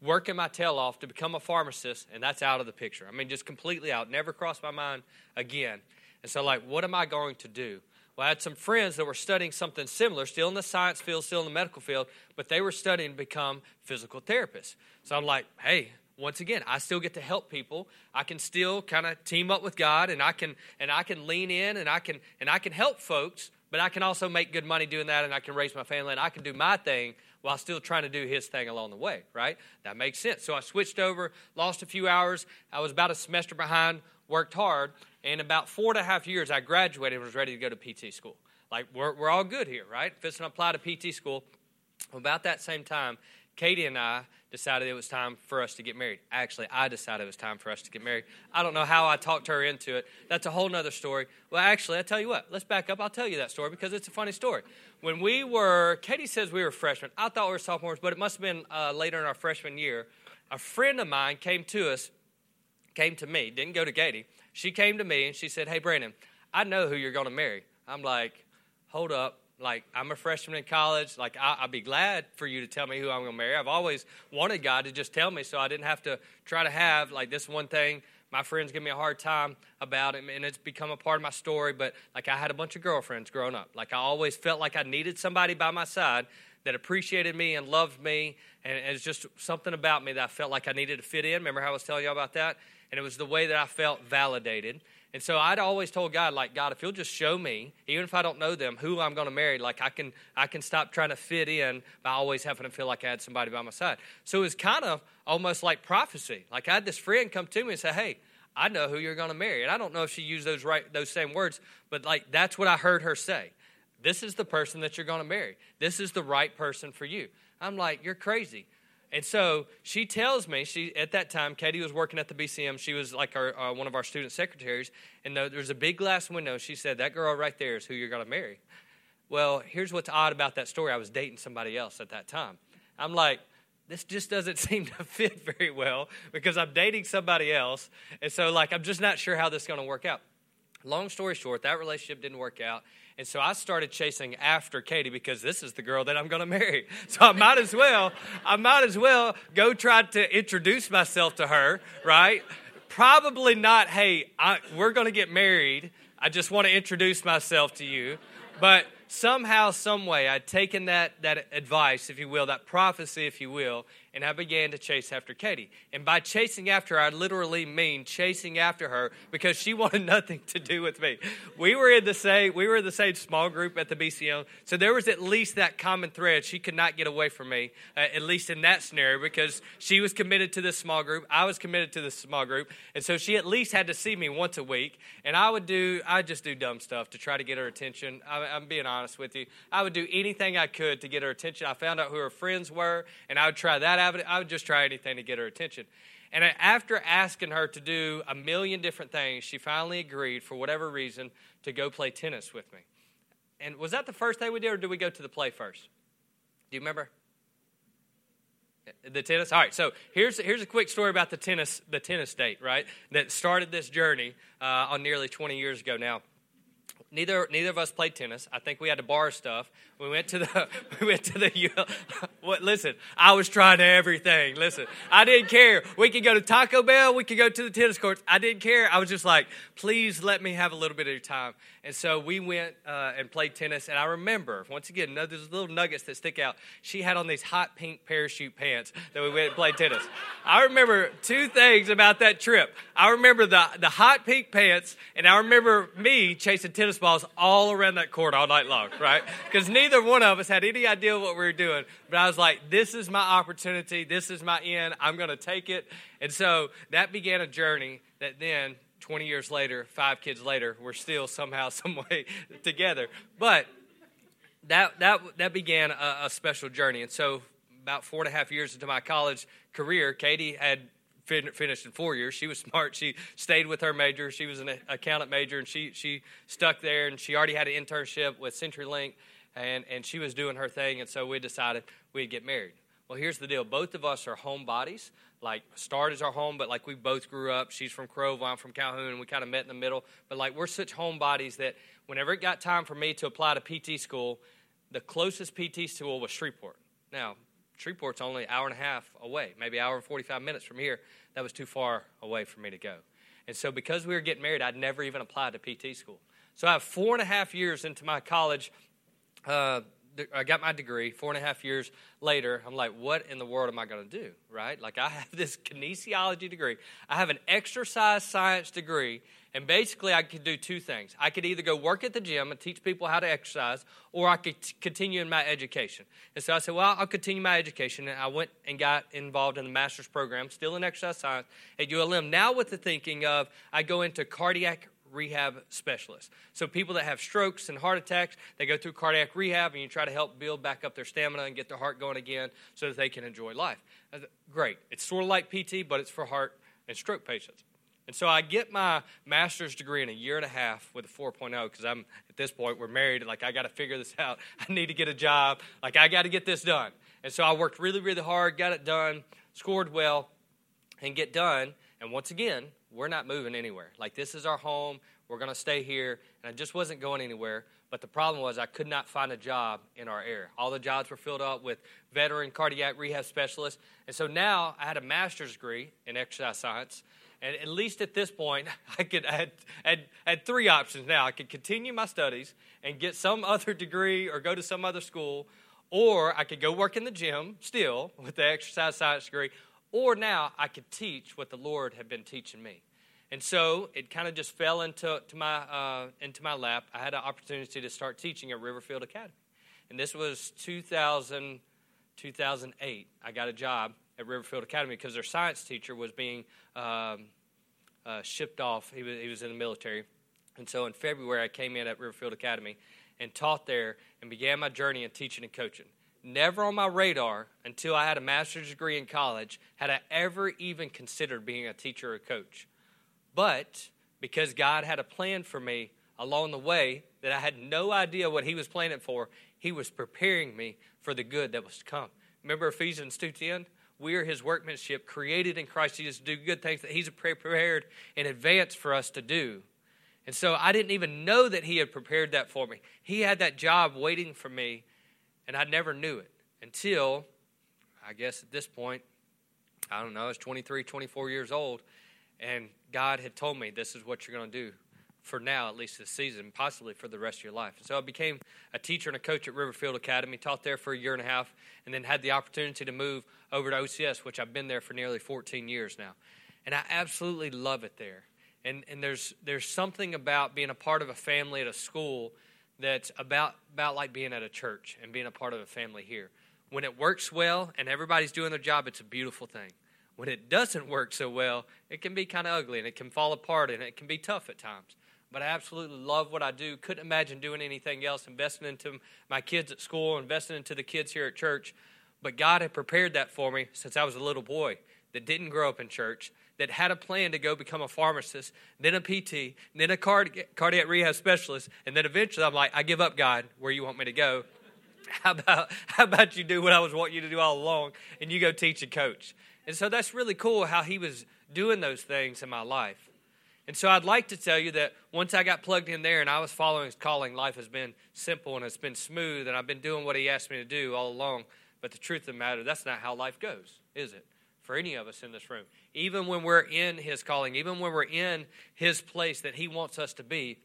working my tail off to become a pharmacist, and that's out of the picture. I mean, just completely out. Never crossed my mind again. And so, like, what am I going to do? Well, I had some friends that were studying something similar, still in the science field, still in the medical field, but they were studying to become physical therapists. So I'm like, hey, once again, I still get to help people. I can still kind of team up with God, and I can and I can lean in, and I can and I can help folks. But I can also make good money doing that, and I can raise my family, and I can do my thing while still trying to do his thing along the way. Right? That makes sense. So I switched over, lost a few hours. I was about a semester behind, worked hard, in about four and a half years, I graduated and was ready to go to PT school. Like, we're, we're all good here, right? Fixing to apply to PT school. About that same time, Katie and I decided it was time for us to get married. Actually, I decided it was time for us to get married. I don't know how I talked her into it. That's a whole other story. Well, actually, I tell you what, let's back up. I'll tell you that story because it's a funny story. When we were, Katie says we were freshmen. I thought we were sophomores, but it must have been uh, later in our freshman year. A friend of mine came to us, came to me, didn't go to Katie, she came to me and she said, Hey, Brandon, I know who you're going to marry. I'm like, Hold up. Like, I'm a freshman in college. Like, I, would be glad for you to tell me who I'm going to marry. I've always wanted God to just tell me so I didn't have to try to have, like, this one thing my friends give me a hard time about it, and it's become a part of my story. But like I had a bunch of girlfriends growing up. Like I always felt like I needed somebody by my side that appreciated me and loved me, and it's just something about me that I felt like I needed to fit in. Remember how I was telling you about that? And it was the way that I felt validated. And so I'd always told God, like, God, if you'll just show me, even if I don't know them, who I'm going to marry, like I can, I can stop trying to fit in by always having to feel like I had somebody by my side. So it was kind of almost like prophecy. Like I had this friend come to me and say, Hey, I know who you're going to marry. And I don't know if she used those right, those same words, but like that's what I heard her say. This is the person that you're going to marry. This is the right person for you. I'm like, you're crazy. And so she tells me, she at that time, Katie was working at the BCM. She was like our, uh, one of our student secretaries. And there's a big glass window. She said, That girl right there is who you're going to marry. Well, here's what's odd about that story. I was dating somebody else at that time. I'm like, this just doesn't seem to fit very well because I'm dating somebody else. And so, like, I'm just not sure how this is going to work out. Long story short, that relationship didn't work out. And so I started chasing after Katie because this is the girl that I'm going to marry. So I might as well, I might as well go try to introduce myself to her, right? Probably not, hey, I, we're going to get married. I just want to introduce myself to you. But somehow, some way, I'd taken that, that advice, if you will, that prophecy, if you will, and I began to chase after Katie. And by chasing after her, I literally mean chasing after her because she wanted nothing to do with me. We were in the same we were in the same small group at the BCM, so there was at least that common thread. She could not get away from me, uh, at least in that scenario, because she was committed to this small group. I was committed to this small group, and so she at least had to see me once a week. And I would do I just do dumb stuff to try to get her attention. I, I'm being honest with you. I would do anything I could to get her attention. I found out who her friends were, and I would try that avenue. I would just try anything to get her attention. And after asking her to do a million different things, she finally agreed, for whatever reason, to go play tennis with me. And was that the first thing we did, or did we go to the play first? Do you remember? The tennis. All right. So here's here's a quick story about the tennis the tennis date, right? That started this journey uh, on nearly 20 years ago now neither neither of us played tennis. I think we had to borrow stuff. We went to the we went to the. What? Listen, I was trying everything. Listen, I didn't care. We could go to Taco Bell. We could go to the tennis courts. I didn't care. I was just like, please let me have a little bit of your time. And so we went uh, and played tennis. And I remember once again, there's little nuggets that stick out. She had on these hot pink parachute pants that we went and played tennis. I remember two things about that trip. I remember the the hot pink pants, and I remember me chasing tennis balls all around that court all night long, right? Because neither one of us had any idea what we were doing. But I was like, this is my opportunity. This is my end. I'm going to take it. And so that began a journey that then, 20 years later, five kids later, we're still somehow, some way together. But that, that, that began a, a special journey. And so about four and a half years into my college career, Katie had fin- finished in four years. She was smart. She stayed with her major. She was an accountant major, and she she stuck there. And she already had an internship with CenturyLink, and and she was doing her thing. And so we decided we'd get married. Well, here's the deal. Both of us are homebodies. Like, Start is our home, but like we both grew up. She's from Crove, I'm from Calhoun. and We kind of met in the middle. But like, we're such homebodies that whenever it got time for me to apply to PT school, the closest PT school was Shreveport. Now, Shreveport's only an hour and a half away, maybe an hour and 45 minutes from here. That was too far away for me to go. And so, because we were getting married, I'd never even applied to PT school. So, I have four and a half years into my college. Uh, I got my degree. Four and a half years later, I'm like, what in the world am I going to do? Right? Like, I have this kinesiology degree, I have an exercise science degree, and basically, I could do two things. I could either go work at the gym and teach people how to exercise, or I could t- continue in my education. And so I said, well, I'll continue my education. And I went and got involved in the master's program, still in exercise science at ULM. Now, with the thinking of I go into cardiac rehab specialist. So people that have strokes and heart attacks, they go through cardiac rehab and you try to help build back up their stamina and get their heart going again so that they can enjoy life. Great. It's sort of like PT, but it's for heart and stroke patients. And so I get my master's degree in a year and a half with a 4.0 because I'm at this point, we're married. Like, I got to figure this out. I need to get a job. Like, I got to get this done. And so I worked really, really hard, got it done, scored well, and get done. And once again, we're not moving anywhere. Like, this is our home. We're going to stay here. And I just wasn't going anywhere. But the problem was I could not find a job in our area. All the jobs were filled up with veteran cardiac rehab specialists. And so now I had a master's degree in exercise science. And at least at this point, I could I had, had, had three options now. I could continue my studies and get some other degree or go to some other school, or I could go work in the gym still with the exercise science degree, or now I could teach what the Lord had been teaching me. And so it kind of just fell into to my, uh, into my lap. I had an opportunity to start teaching at Riverfield Academy. And this was 2000, 2008. I got a job at Riverfield Academy because their science teacher was being um, uh, shipped off. He was, he was in the military. And so in February, I came in at Riverfield Academy and taught there and began my journey in teaching and coaching. Never on my radar until I had a master's degree in college had I ever even considered being a teacher or coach. But because God had a plan for me along the way that I had no idea what He was planning for, He was preparing me for the good that was to come. Remember Ephesians 2:10? we are his workmanship, created in Christ Jesus to do good things that he's prepared in advance for us to do. And so I didn't even know that he had prepared that for me. He had that job waiting for me, and I never knew it until, I guess at this point, I don't know, I was 23, 24 years old, and God had told me this is what you're going to do for now, at least this season, possibly for the rest of your life. And so I became a teacher and a coach at Riverfield Academy, taught there for a year and a half, and then had the opportunity to move over to OCS, which I've been there for nearly 14 years now. And I absolutely love it there. And, and there's, there's something about being a part of a family at a school that's about, about like being at a church and being a part of a family here. When it works well and everybody's doing their job, it's a beautiful thing. When it doesn't work so well, it can be kind of ugly and it can fall apart and it can be tough at times but I absolutely love what I do. Couldn't imagine doing anything else, investing into my kids at school, investing into the kids here at church. But God had prepared that for me since I was a little boy that didn't grow up in church, that had a plan to go become a pharmacist, then a PT, then a cardiac rehab specialist, and then eventually I'm like, I give up, God, where you want me to go. How about, how about you do what I was wanting you to do all along and you go teach and coach? And so that's really cool how he was doing those things in my life. And so I'd like to tell you that once I got plugged in there and I was following his calling, life has been simple and it's been smooth, and I've been doing what he asked me to do all along. But the truth of the matter, that's not how life goes, is it? For any of us in this room. Even when we're in his calling, even when we're in his place that he wants us to be,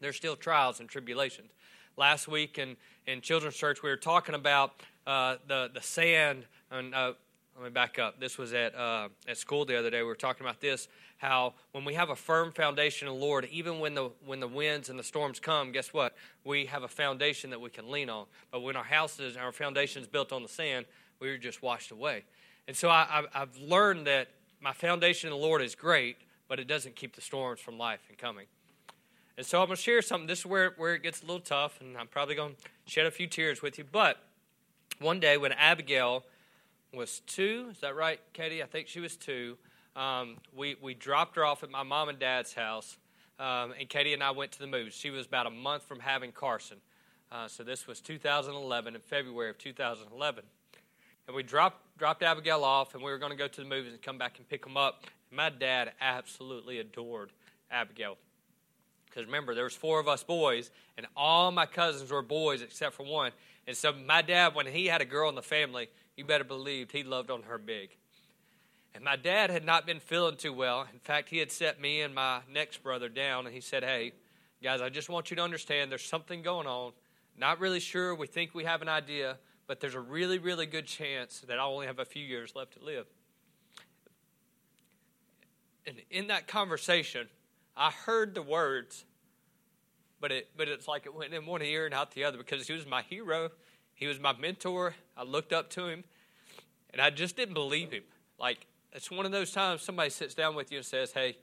there's still trials and tribulations. Last week in, in children's church, we were talking about uh, the, the sand. And, uh, let me back up. This was at, uh, at school the other day. We were talking about this how when we have a firm foundation in the Lord, even when the when the winds and the storms come, guess what? We have a foundation that we can lean on. But when our houses, our foundation is built on the sand, we are just washed away. And so I, I've learned that my foundation in the Lord is great, but it doesn't keep the storms from life and coming. And so I'm going to share something. This is where, where it gets a little tough, and I'm probably going to shed a few tears with you. But one day when Abigail was two, is that right, Katie? I think she was two um, we, we dropped her off at my mom and dad's house, um, and Katie and I went to the movies. She was about a month from having Carson. Uh, so this was 2011, in February of 2011. And we dropped, dropped Abigail off, and we were going to go to the movies and come back and pick them up. My dad absolutely adored Abigail. Because remember, there was four of us boys, and all my cousins were boys except for one. And so my dad, when he had a girl in the family, you better believe he loved on her big. And my dad had not been feeling too well. In fact, he had set me and my next brother down and he said, Hey, guys, I just want you to understand there's something going on. Not really sure. We think we have an idea, but there's a really, really good chance that I only have a few years left to live. And in that conversation, I heard the words, but it but it's like it went in one ear and out the other because he was my hero. He was my mentor. I looked up to him, and I just didn't believe him. Like it's one of those times somebody sits down with you and says, Hey,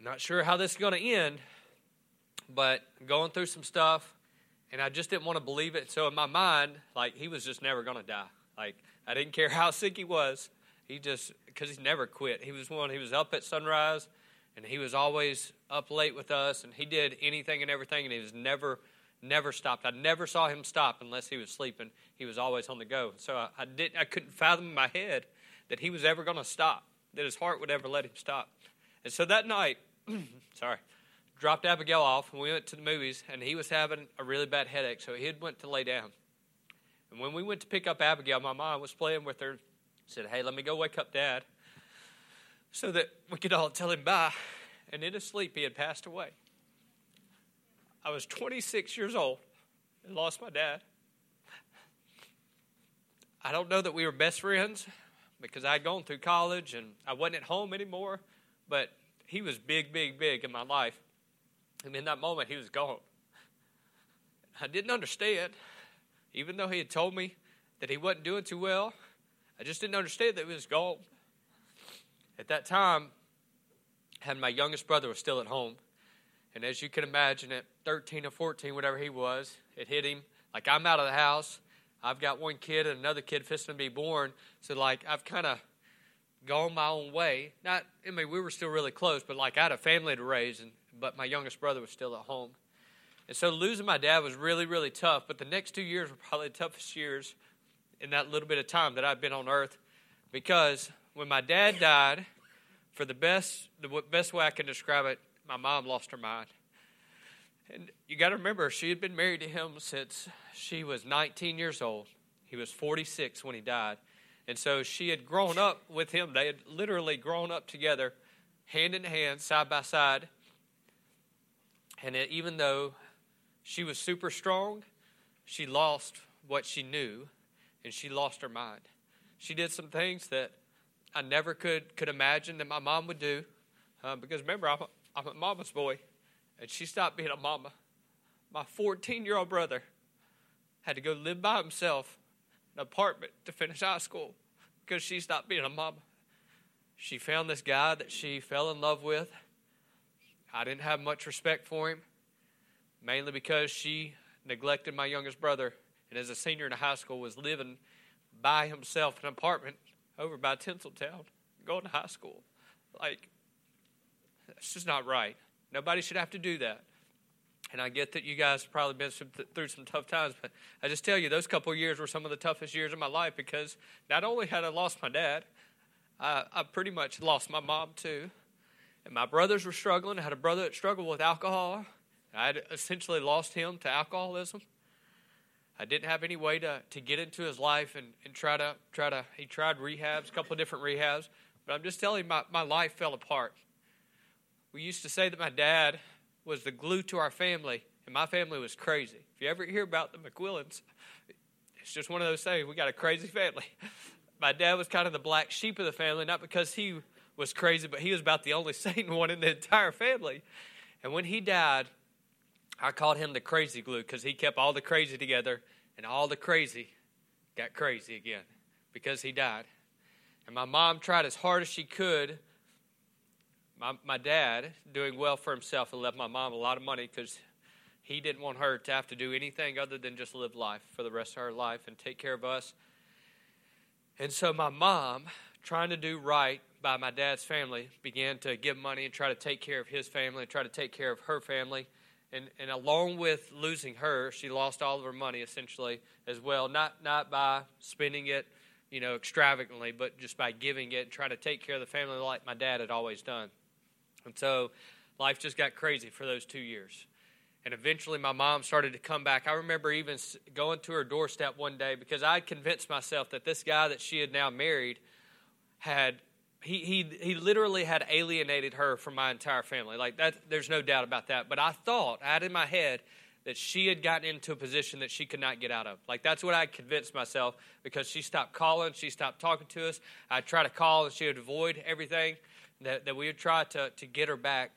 not sure how this is going to end, but going through some stuff, and I just didn't want to believe it. So in my mind, like, he was just never going to die. Like, I didn't care how sick he was. He just, because he's never quit. He was one, he was up at sunrise, and he was always up late with us, and he did anything and everything, and he was never, never stopped. I never saw him stop unless he was sleeping. He was always on the go. So I, I didn't, I couldn't fathom in my head that he was ever going to stop, that his heart would ever let him stop. And so that night, sorry, dropped Abigail off, and we went to the movies, and he was having a really bad headache, so he had went to lay down. And when we went to pick up Abigail, my mom was playing with her, said, Hey, let me go wake up Dad, so that we could all tell him bye. And in his sleep, he had passed away. I was 26 years old and lost my dad. I don't know that we were best friends because I'd gone through college and I wasn't at home anymore. But he was big, big, big in my life. And in that moment, he was gone. I didn't understand, even though he had told me that he wasn't doing too well. I just didn't understand that he was gone. At that time, had my youngest brother was still at home. And as you can imagine, at 13 or 14, whatever he was, it hit him like I'm out of the house. I've got one kid and another kid fisting to be born. So, like, I've kind of gone my own way. Not, I mean, we were still really close, but like, I had a family to raise, and but my youngest brother was still at home. And so, losing my dad was really, really tough. But the next two years were probably the toughest years in that little bit of time that I've been on earth because when my dad died, for the best, the best way I can describe it, my mom lost her mind. And you got to remember, she had been married to him since she was 19 years old. He was 46 when he died. And so she had grown up with him. They had literally grown up together, hand in hand, side by side. And it, even though she was super strong, she lost what she knew and she lost her mind. She did some things that I never could, could imagine that my mom would do. Uh, because remember, I'm a, I'm a mama's boy, and she stopped being a mama. My 14 year old brother had to go live by himself in an apartment to finish high school because she stopped being a mama. She found this guy that she fell in love with. I didn't have much respect for him, mainly because she neglected my youngest brother, and as a senior in high school, was living by himself in an apartment over by Tinseltown, going to high school. Like, that's just not right. Nobody should have to do that. And I get that you guys have probably been through some tough times, but I just tell you, those couple years were some of the toughest years of my life because not only had I lost my dad, I, I pretty much lost my mom too. And my brothers were struggling. I had a brother that struggled with alcohol. I had essentially lost him to alcoholism. I didn't have any way to, to get into his life and, and try to try to he tried rehabs, a couple of different rehabs. But I'm just telling you my, my life fell apart. We used to say that my dad was the glue to our family, and my family was crazy. If you ever hear about the McQuillins, it's just one of those things. We got a crazy family. My dad was kind of the black sheep of the family, not because he was crazy, but he was about the only sane one in the entire family. And when he died, I called him the crazy glue because he kept all the crazy together, and all the crazy got crazy again because he died. And my mom tried as hard as she could my, my dad, doing well for himself, and left my mom a lot of money because he didn't want her to have to do anything other than just live life for the rest of her life and take care of us. And so my mom, trying to do right by my dad's family, began to give money and try to take care of his family and try to take care of her family. And, and along with losing her, she lost all of her money essentially as well. Not not by spending it, you know, extravagantly, but just by giving it and trying to take care of the family like my dad had always done. And so life just got crazy for those two years. And eventually my mom started to come back. I remember even going to her doorstep one day because I convinced myself that this guy that she had now married had he, he, he literally had alienated her from my entire family. Like that, there's no doubt about that. But I thought, I had in my head that she had gotten into a position that she could not get out of. Like that's what I convinced myself because she stopped calling, she stopped talking to us. I tried to call and she would avoid everything that, that we would try to, to get her back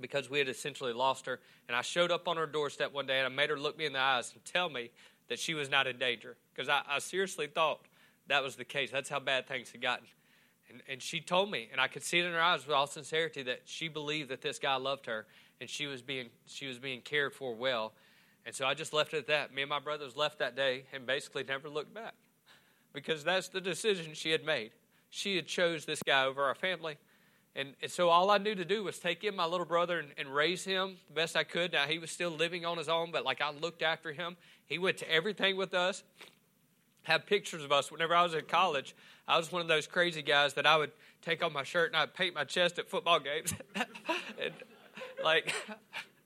because we had essentially lost her. And I showed up on her doorstep one day and I made her look me in the eyes and tell me that she was not in danger because I, I seriously thought that was the case. That's how bad things had gotten. And, and she told me, and I could see it in her eyes with all sincerity, that she believed that this guy loved her and she was being, she was being cared for well. And so I just left it at that. Me and my brothers left that day and basically never looked back because that's the decision she had made. She had chose this guy over our family and, and, so all I knew to do was take in my little brother and, and, raise him the best I could. Now, he was still living on his own, but like I looked after him. He went to everything with us, had pictures of us. Whenever I was in college, I was one of those crazy guys that I would take off my shirt and I'd paint my chest at football games. and, like,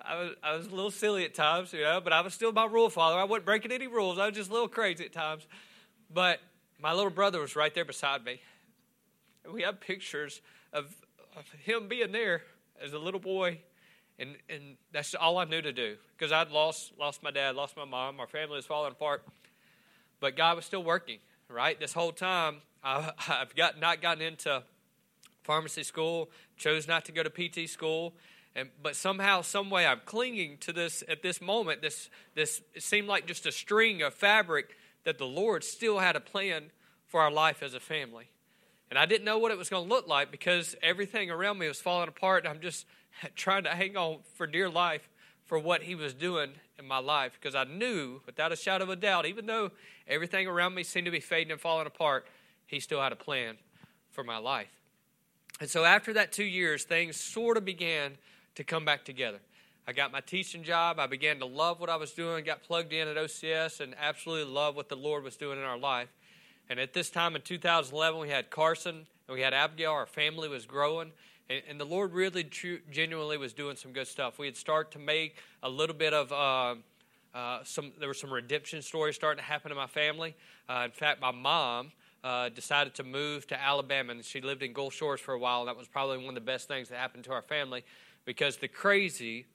I was, I was a little silly at times, you know, but I was still my rule follower. I wasn't breaking any rules. I was just a little crazy at times. But my little brother was right there beside me. And we have pictures of of him being there as a little boy, and and that's all I knew to do because I'd lost lost my dad, lost my mom, our family was falling apart, but God was still working. Right, this whole time I, I've got not gotten into pharmacy school, chose not to go to PT school, and, but somehow, some way, I'm clinging to this at this moment. This, this it seemed like just a string of fabric that the Lord still had a plan for our life as a family. And I didn't know what it was going to look like because everything around me was falling apart. I'm just trying to hang on for dear life for what he was doing in my life because I knew without a shadow of a doubt, even though everything around me seemed to be fading and falling apart, he still had a plan for my life. And so after that two years, things sort of began to come back together. I got my teaching job. I began to love what I was doing, got plugged in at OCS, and absolutely loved what the Lord was doing in our life. And at this time in 2011, we had Carson and we had Abigail. Our family was growing. And, the Lord really true, genuinely was doing some good stuff. We had started to make a little bit of. Uh, uh, some there were some redemption stories starting to happen in my family. Uh, in fact, my mom uh, decided to move to Alabama, and she lived in Gulf Shores for a while. And that was probably one of the best things that happened to our family, because the crazy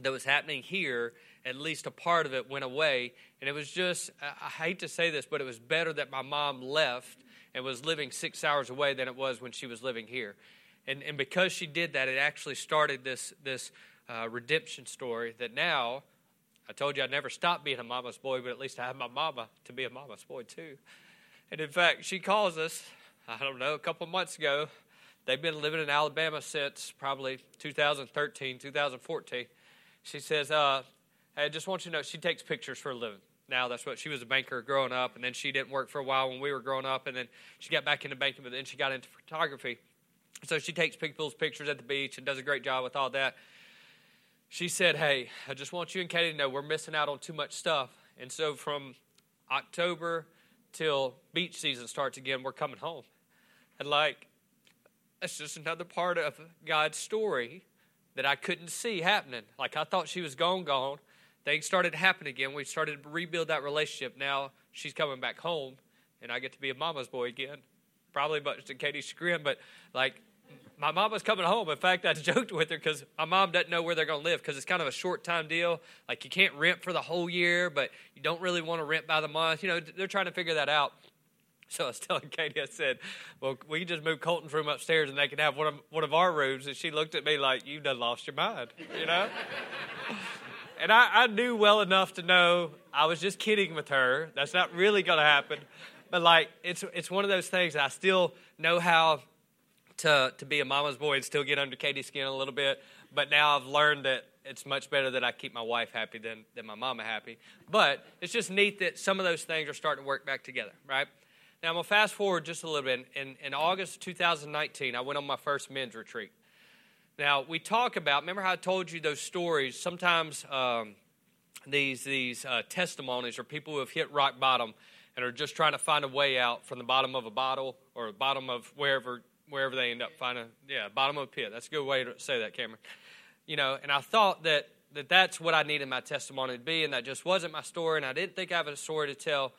that was happening here, at least a part of it went away. And it was just, I hate to say this, but it was better that my mom left and was living six hours away than it was when she was living here. And, and because she did that, it actually started this, this uh, redemption story that now, I told you I'd never stop being a mama's boy, but at least I have my mama to be a mama's boy too. And in fact, she calls us, I don't know, a couple months ago. They've been living in Alabama since probably 2013, 2014. She says, uh, I just want you to know she takes pictures for a living. Now that's what she was a banker growing up, and then she didn't work for a while when we were growing up, and then she got back into banking, but then she got into photography. So she takes people's pictures at the beach and does a great job with all that. She said, Hey, I just want you and Katie to know we're missing out on too much stuff. And so from October till beach season starts again, we're coming home. And like, that's just another part of God's story that I couldn't see happening. Like I thought she was gone, gone. Things started to happen again. We started to rebuild that relationship. Now she's coming back home, and I get to be a mama's boy again. Probably much to Katie's chagrin, but like my mama's coming home. In fact, I joked with her because my mom doesn't know where they're going to live because it's kind of a short time deal. Like you can't rent for the whole year, but you don't really want to rent by the month. You know, they're trying to figure that out. So I was telling Katie, I said, "Well, we can just move Colton's room upstairs, and they can have one of one of our rooms." And she looked at me like, "You've done lost your mind," you know. and I, I knew well enough to know I was just kidding with her. That's not really going to happen. But like, it's it's one of those things. I still know how to, to be a mama's boy and still get under Katie's skin a little bit. But now I've learned that it's much better that I keep my wife happy than, than my mama happy. But it's just neat that some of those things are starting to work back together, right? Now I'm to fast forward just a little bit. In, in August 2019, I went on my first men's retreat. Now, we talk about, remember how I told you those stories? Sometimes um, these, these uh, testimonies are people who have hit rock bottom and are just trying to find a way out from the bottom of a bottle or bottom of wherever wherever they end up finding, yeah, bottom of a pit. That's a good way to say that, Cameron. You know, and I thought that, that that's what I needed my testimony to be, and that just wasn't my story, and I didn't think I had a story to tell.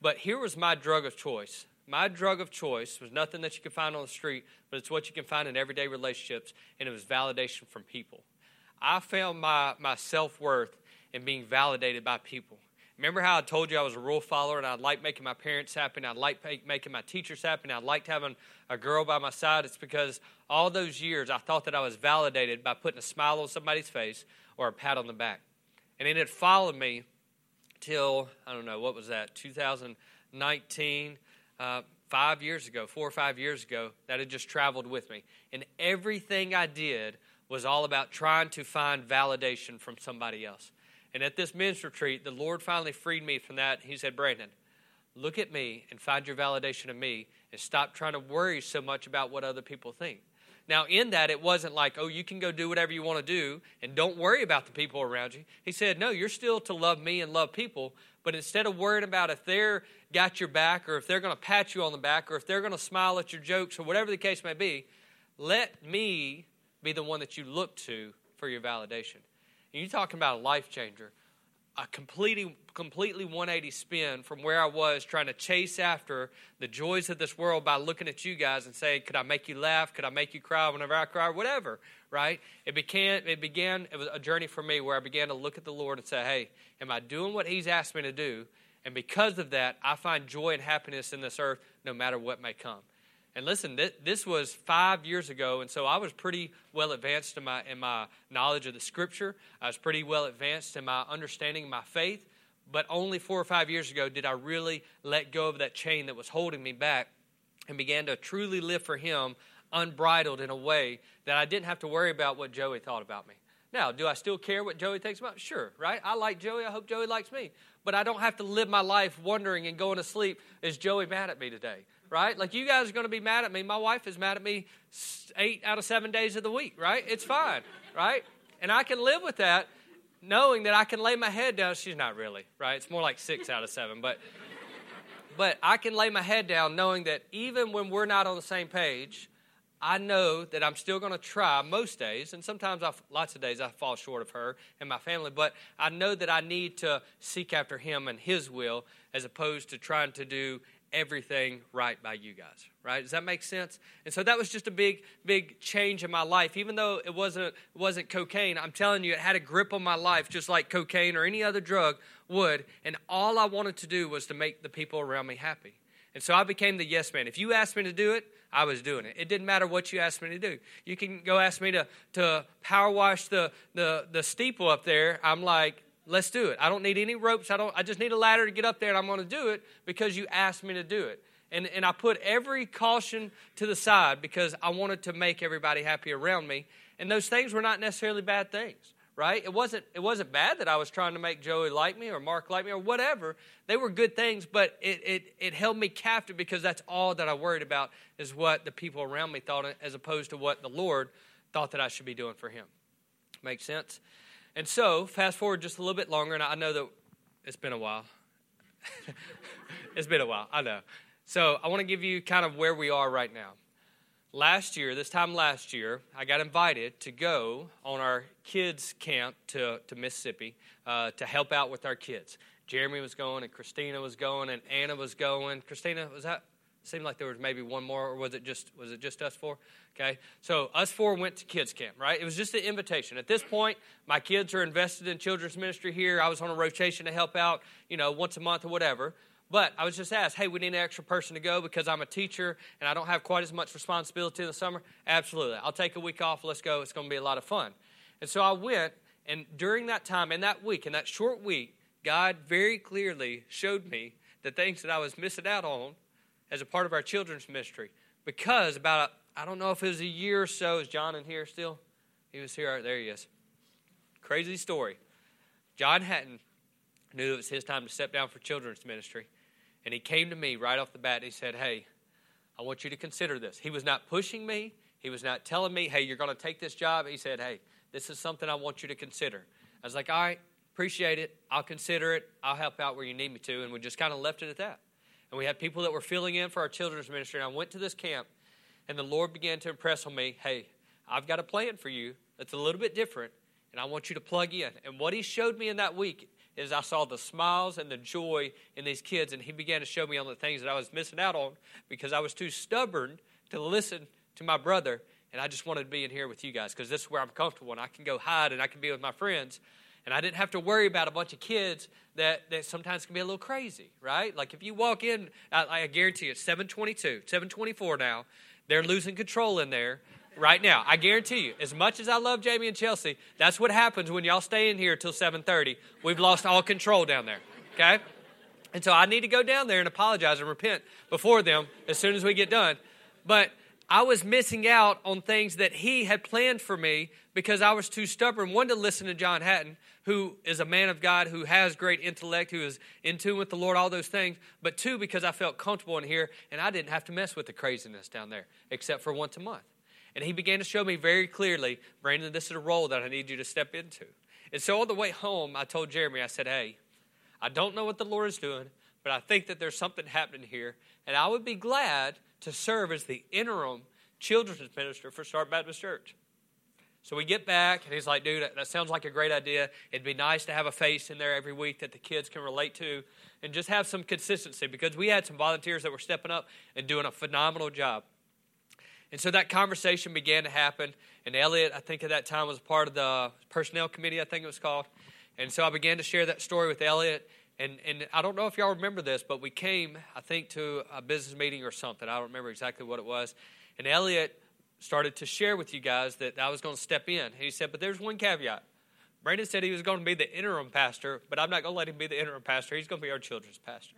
But here was my drug of choice. My drug of choice was nothing that you could find on the street, but it's what you can find in everyday relationships, and it was validation from people. I found my, my self worth in being validated by people. Remember how I told you I was a rule follower and I liked making my parents happy and I liked making my teachers happy and I liked having a girl by my side? It's because all those years I thought that I was validated by putting a smile on somebody's face or a pat on the back. And it had followed me till, I don't know, what was that, 2019, uh, five years ago, four or five years ago, that had just traveled with me. And everything I did was all about trying to find validation from somebody else. And at this men's retreat, the Lord finally freed me from that. He said, Brandon, look at me and find your validation in me and stop trying to worry so much about what other people think. Now, in that, it wasn't like, oh, you can go do whatever you want to do and don't worry about the people around you. He said, no, you're still to love me and love people, but instead of worrying about if they're got your back or if they're going to pat you on the back or if they're going to smile at your jokes or whatever the case may be, let me be the one that you look to for your validation. And you're talking about a life changer. A completely, completely 180 spin from where I was trying to chase after the joys of this world by looking at you guys and saying, Could I make you laugh? Could I make you cry whenever I cry? Whatever, right? It began, it began, it was a journey for me where I began to look at the Lord and say, Hey, am I doing what He's asked me to do? And because of that, I find joy and happiness in this earth no matter what may come. And listen, this was five years ago, and so I was pretty well advanced in my, in my knowledge of the scripture. I was pretty well advanced in my understanding of my faith. But only four or five years ago did I really let go of that chain that was holding me back and began to truly live for Him unbridled in a way that I didn't have to worry about what Joey thought about me. Now, do I still care what Joey thinks about? Sure, right? I like Joey. I hope Joey likes me. But I don't have to live my life wondering and going to sleep, is Joey mad at me today? Right? Like you guys are going to be mad at me. My wife is mad at me eight out of seven days of the week, right? It's fine, right? And I can live with that knowing that I can lay my head down. She's not really, right? It's more like six out of seven, but but I can lay my head down knowing that even when we're not on the same page, I know that I'm still going to try most days, and sometimes I, lots of days I fall short of her and my family, but I know that I need to seek after Him and His will as opposed to trying to do everything right by you guys, right? Does that make sense? And so that was just a big, big change in my life. Even though it wasn't, it wasn't cocaine, I'm telling you, it had a grip on my life just like cocaine or any other drug would. And all I wanted to do was to make the people around me happy. And so I became the yes man. If you asked me to do it, I was doing it. It didn't matter what you asked me to do. You can go ask me to, to power wash the, the, the steeple up there. I'm like, let's do it. I don't need any ropes. I, don't, I just need a ladder to get up there, and I'm going to do it because you asked me to do it. And, and I put every caution to the side because I wanted to make everybody happy around me. And those things were not necessarily bad things right? It wasn't, it wasn't bad that I was trying to make Joey like me or Mark like me or whatever. They were good things, but it, it, it held me captive because that's all that I worried about is what the people around me thought as opposed to what the Lord thought that I should be doing for Him. Make sense? And so, fast forward just a little bit longer, and I know that it's been a while. it's been a while, I know. So, I want to give you kind of where we are right now last year, this time last year, I got invited to go on our kids' camp to, to Mississippi uh, to help out with our kids. Jeremy was going, and Christina was going, and Anna was going. Christina, was that? Seemed like there was maybe one more, or was it just was it just us four? Okay, so us four went to kids camp, right? It was just an invitation. At this point, my kids are invested in children's ministry here. I was on a rotation to help out, you know, once a month or whatever. But I was just asked, hey, we need an extra person to go because I'm a teacher and I don't have quite as much responsibility in the summer. Absolutely. I'll take a week off. Let's go. It's going to be a lot of fun. And so I went, and during that time, in that week, in that short week, God very clearly showed me the things that I was missing out on as a part of our children's ministry. Because about, I don't know if it was a year or so, is John in here still? He was here. There he is. Crazy story. John Hatton knew it was his time to step down for children's ministry. And he came to me right off the bat and he said, Hey, I want you to consider this. He was not pushing me, he was not telling me, Hey, you're going to take this job. He said, Hey, this is something I want you to consider. I was like, All right, appreciate it. I'll consider it. I'll help out where you need me to. And we just kind of left it at that. And we had people that were filling in for our children's ministry. And I went to this camp, and the Lord began to impress on me, Hey, I've got a plan for you that's a little bit different, and I want you to plug in. And what He showed me in that week is I saw the smiles and the joy in these kids, and he began to show me on the things that I was missing out on because I was too stubborn to listen to my brother, and I just wanted to be in here with you guys because this is where I'm comfortable and I can go hide and I can be with my friends. And I didn't have to worry about a bunch of kids that, that sometimes can be a little crazy, right? Like if you walk in, I, I guarantee you, it's 722, 724 now, they're losing control in there right now. I guarantee you, as much as I love Jamie and Chelsea, that's what happens when y'all stay in here till 7:30. We've lost all control down there. Okay? And so I need to go down there and apologize and repent before them as soon as we get done. But I was missing out on things that he had planned for me because I was too stubborn. One, to listen to John Hatton, who is a man of God, who has great intellect, who is in tune with the Lord, all those things. But two, because I felt comfortable in here and I didn't have to mess with the craziness down there, except for once a month. And he began to show me very clearly, Brandon, this is a role that I need you to step into. And so on the way home, I told Jeremy, I said, hey, I don't know what the Lord is doing, but I think that there's something happening here. And I would be glad to serve as the interim children's minister for Start Baptist Church. So we get back, and he's like, dude, that sounds like a great idea. It'd be nice to have a face in there every week that the kids can relate to and just have some consistency because we had some volunteers that were stepping up and doing a phenomenal job. And so that conversation began to happen. And Elliot, I think at that time, was part of the personnel committee, I think it was called. And so I began to share that story with Elliot. And, and I don't know if y'all remember this, but we came, I think, to a business meeting or something. I don't remember exactly what it was. And Elliot started to share with you guys that I was going to step in. He said, But there's one caveat. Brandon said he was going to be the interim pastor, but I'm not going to let him be the interim pastor. He's going to be our children's pastor.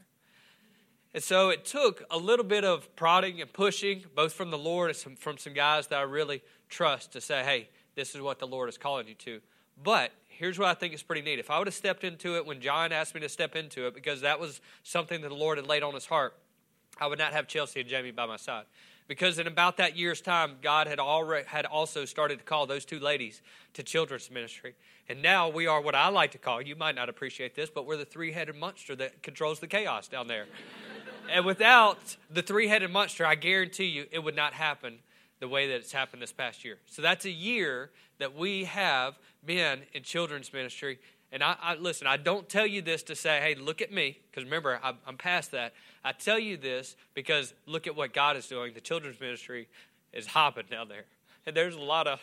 And so it took a little bit of prodding and pushing, both from the Lord and some, from some guys that I really trust, to say, hey, this is what the Lord is calling you to. But here's what I think is pretty neat. If I would have stepped into it when John asked me to step into it, because that was something that the Lord had laid on his heart, I would not have Chelsea and Jamie by my side. Because in about that year's time, God had already had also started to call those two ladies to children's ministry. And now we are what I like to call, you might not appreciate this, but we're the three headed monster that controls the chaos down there and without the three headed monster, I guarantee you it would not happen the way that it's happened this past year. So that's a year that we have been in children's ministry And I, I listen, I don't tell you this to say, hey, look at me, because remember, I, I'm past that. I tell you this because look at what God is doing. The children's ministry is hopping down there. And there's a lot of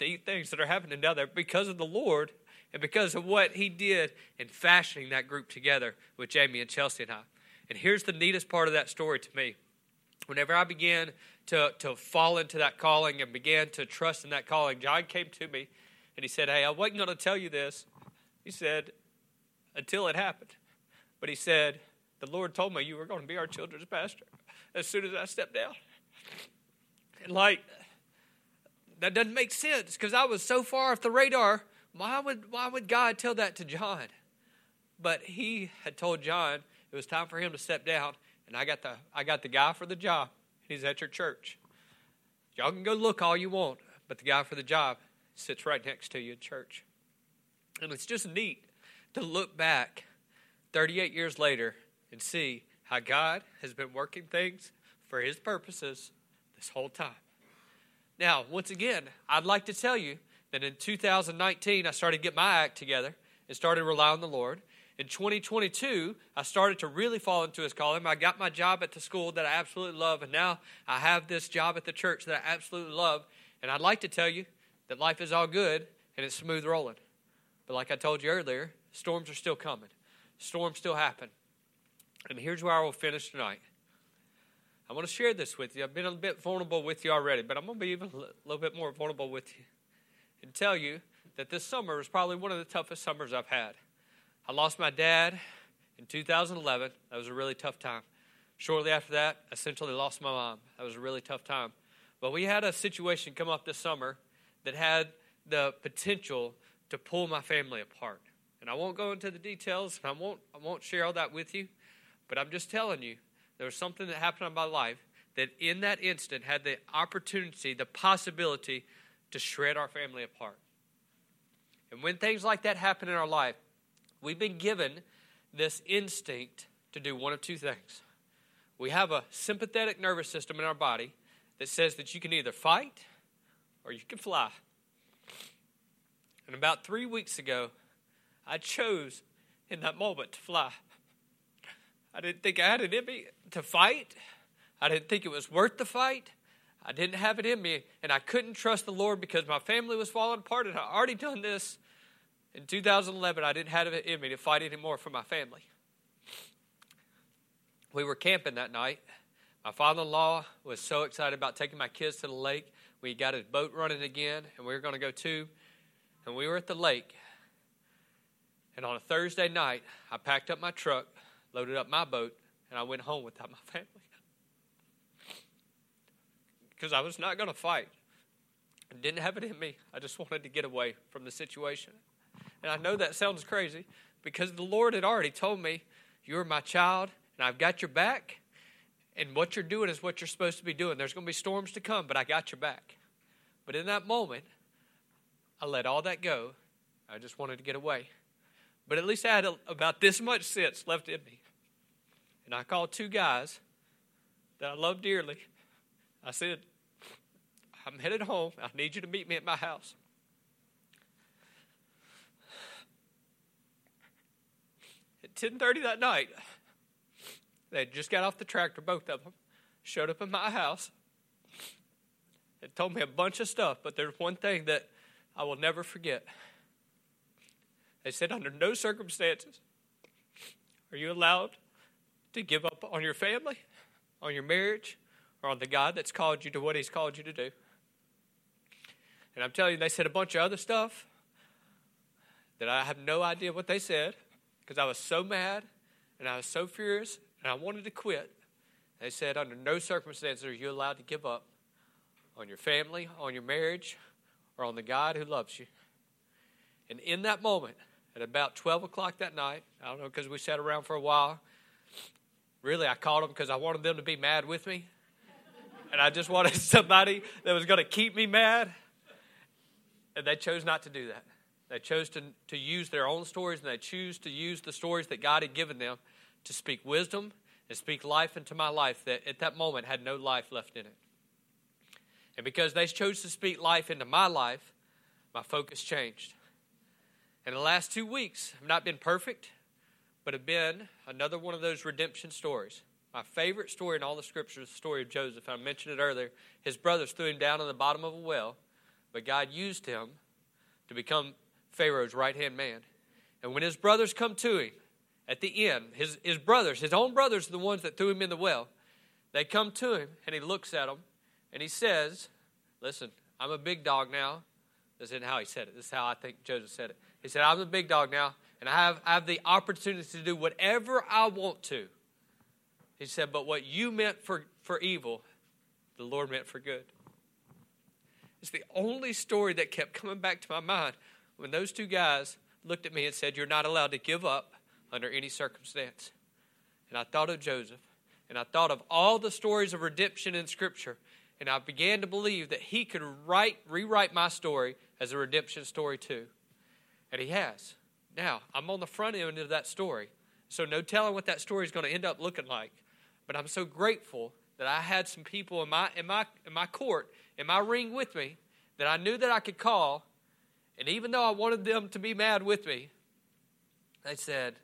neat things that are happening down there because of the Lord and because of what He did in fashioning that group together with Jamie and Chelsea and I. And here's the neatest part of that story to me. Whenever I began to, to fall into that calling and began to trust in that calling, John came to me and he said, Hey, I wasn't going to tell you this. He said, until it happened. But he said, The Lord told me you were going to be our children's pastor as soon as I stepped down. And like, that doesn't make sense because I was so far off the radar. Why would, why would God tell that to John? But he had told John it was time for him to step down, and I got the, I got the guy for the job. He's at your church. Y'all can go look all you want, but the guy for the job sits right next to you in church. And it's just neat to look back 38 years later and see how God has been working things for his purposes this whole time. Now, once again, I'd like to tell you that in 2019, I started to get my act together and started relying on the Lord. In 2022, I started to really fall into his calling. I got my job at the school that I absolutely love, and now I have this job at the church that I absolutely love. And I'd like to tell you that life is all good and it's smooth rolling. But like I told you earlier, storms are still coming, storms still happen. And here's where I will finish tonight. I want to share this with you. I've been a bit vulnerable with you already, but I'm going to be even a little bit more vulnerable with you and tell you that this summer was probably one of the toughest summers I've had. I lost my dad in 2011. That was a really tough time. Shortly after that, I essentially lost my mom. That was a really tough time. But we had a situation come up this summer that had the potential to pull my family apart. And I won't go into the details, and I won't, I won't share all that with you, but I'm just telling you there was something that happened in my life that in that instant had the opportunity, the possibility to shred our family apart. And when things like that happen in our life, we've been given this instinct to do one of two things. We have a sympathetic nervous system in our body that says that you can either fight or you can fly. And about three weeks ago, I chose in that moment to fly. I didn't think I had it in me to fight. I didn't think it was worth the fight. I didn't have it in me, and I couldn't trust the Lord because my family was falling apart, and I already done this in 2011. I didn't have it in me to fight anymore for my family. We were camping that night. My father in law was so excited about taking my kids to the lake. We got his boat running again, and we were going to go too. And we were at the lake. And on a Thursday night, I packed up my truck, loaded up my boat, and I went home without my family. Because I was not going to fight. I didn't have it in me. I just wanted to get away from the situation. And I know that sounds crazy because the Lord had already told me, You're my child, and I've got your back. And what you're doing is what you're supposed to be doing. There's going to be storms to come, but I got your back. But in that moment, I let all that go. I just wanted to get away. But at least I had a, about this much sense left in me. And I called two guys that I love dearly. I said, I'm headed home. I need you to meet me at my house. At 10:30 that night, they just got off the tractor, both of them, showed up in my house, and told me a bunch of stuff. But there's one thing that I will never forget. They said, under no circumstances are you allowed to give up on your family, on your marriage, or on the God that's called you to what He's called you to do. And I'm telling you, they said a bunch of other stuff that I have no idea what they said because I was so mad and I was so furious and I wanted to quit. They said, under no circumstances are you allowed to give up on your family, on your marriage, or on the God who loves you. And in that moment, at about 12 o'clock that night, I don't know, because we sat around for a while, really, I called them because I wanted them to be mad with me. And I just wanted somebody that was going to keep me mad. And they chose not to do that. They chose to, to use their own stories and they choose to use the stories that God had given them to speak wisdom and speak life into my life that at that moment had no life left in it. And because they chose to speak life into my life, my focus changed. And the last two weeks have not been perfect, but have been another one of those redemption stories. My favorite story in all the scriptures is the story of Joseph. I mentioned it earlier. His brothers threw him down in the bottom of a well, but God used him to become Pharaoh's right hand man. And when his brothers come to him at the end, his, his brothers, his own brothers, are the ones that threw him in the well. They come to him and he looks at them and he says, Listen, I'm a big dog now. This isn't how he said it. This is how I think Joseph said it. He said, I'm a big dog now, and I have, I have the opportunity to do whatever I want to. He said, But what you meant for, for evil, the Lord meant for good. It's the only story that kept coming back to my mind when those two guys looked at me and said, You're not allowed to give up under any circumstance. And I thought of Joseph, and I thought of all the stories of redemption in Scripture, and I began to believe that he could write, rewrite my story as a redemption story too. And he has. Now, I'm on the front end of that story, so no telling what that story is going to end up looking like. But I'm so grateful that I had some people in my, in my, in my court, in my ring with me, that I knew that I could call. And even though I wanted them to be mad with me, they said,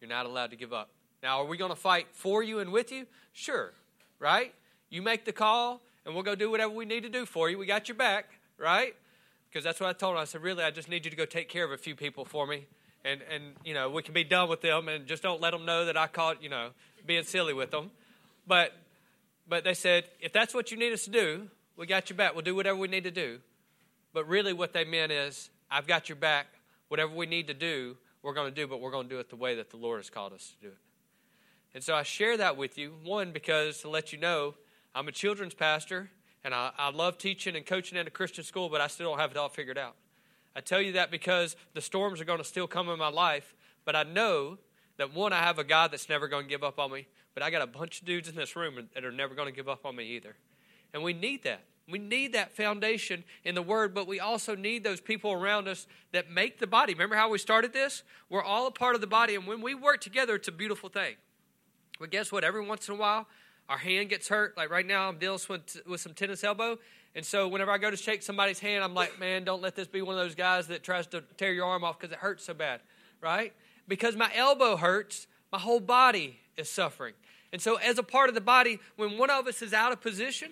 You're not allowed to give up. Now, are we going to fight for you and with you? Sure, right? You make the call, and we'll go do whatever we need to do for you. We got your back, right? Because that's what I told him. I said, Really, I just need you to go take care of a few people for me. And, and you know, we can be done with them, and just don't let them know that I caught, you know, being silly with them. But, but they said, if that's what you need us to do, we got your back. We'll do whatever we need to do. But really, what they meant is, I've got your back. Whatever we need to do, we're going to do, but we're going to do it the way that the Lord has called us to do it. And so I share that with you, one, because to let you know, I'm a children's pastor, and I, I love teaching and coaching in a Christian school, but I still don't have it all figured out. I tell you that because the storms are going to still come in my life, but I know that one, I have a God that's never going to give up on me, but I got a bunch of dudes in this room that are never going to give up on me either. And we need that. We need that foundation in the Word, but we also need those people around us that make the body. Remember how we started this? We're all a part of the body, and when we work together, it's a beautiful thing. But guess what? Every once in a while, our hand gets hurt. Like right now, I'm dealing with, with some tennis elbow. And so whenever I go to shake somebody's hand, I'm like, man, don't let this be one of those guys that tries to tear your arm off because it hurts so bad, right? Because my elbow hurts, my whole body is suffering. And so, as a part of the body, when one of us is out of position,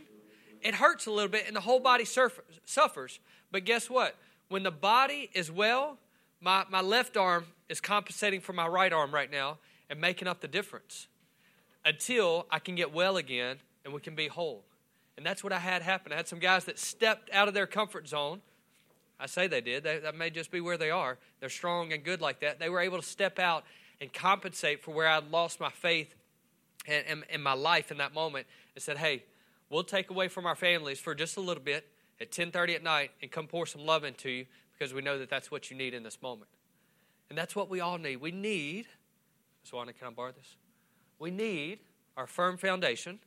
it hurts a little bit and the whole body suffers. But guess what? When the body is well, my, my left arm is compensating for my right arm right now and making up the difference until I can get well again and we can be whole. And that's what I had happen. I had some guys that stepped out of their comfort zone. I say they did. They, that may just be where they are. They're strong and good like that. They were able to step out and compensate for where I'd lost my faith and, and, and my life in that moment and said, hey, we'll take away from our families for just a little bit at 10.30 at night and come pour some love into you because we know that that's what you need in this moment. And that's what we all need. We need, Swana, can I borrow this? We need our firm foundation,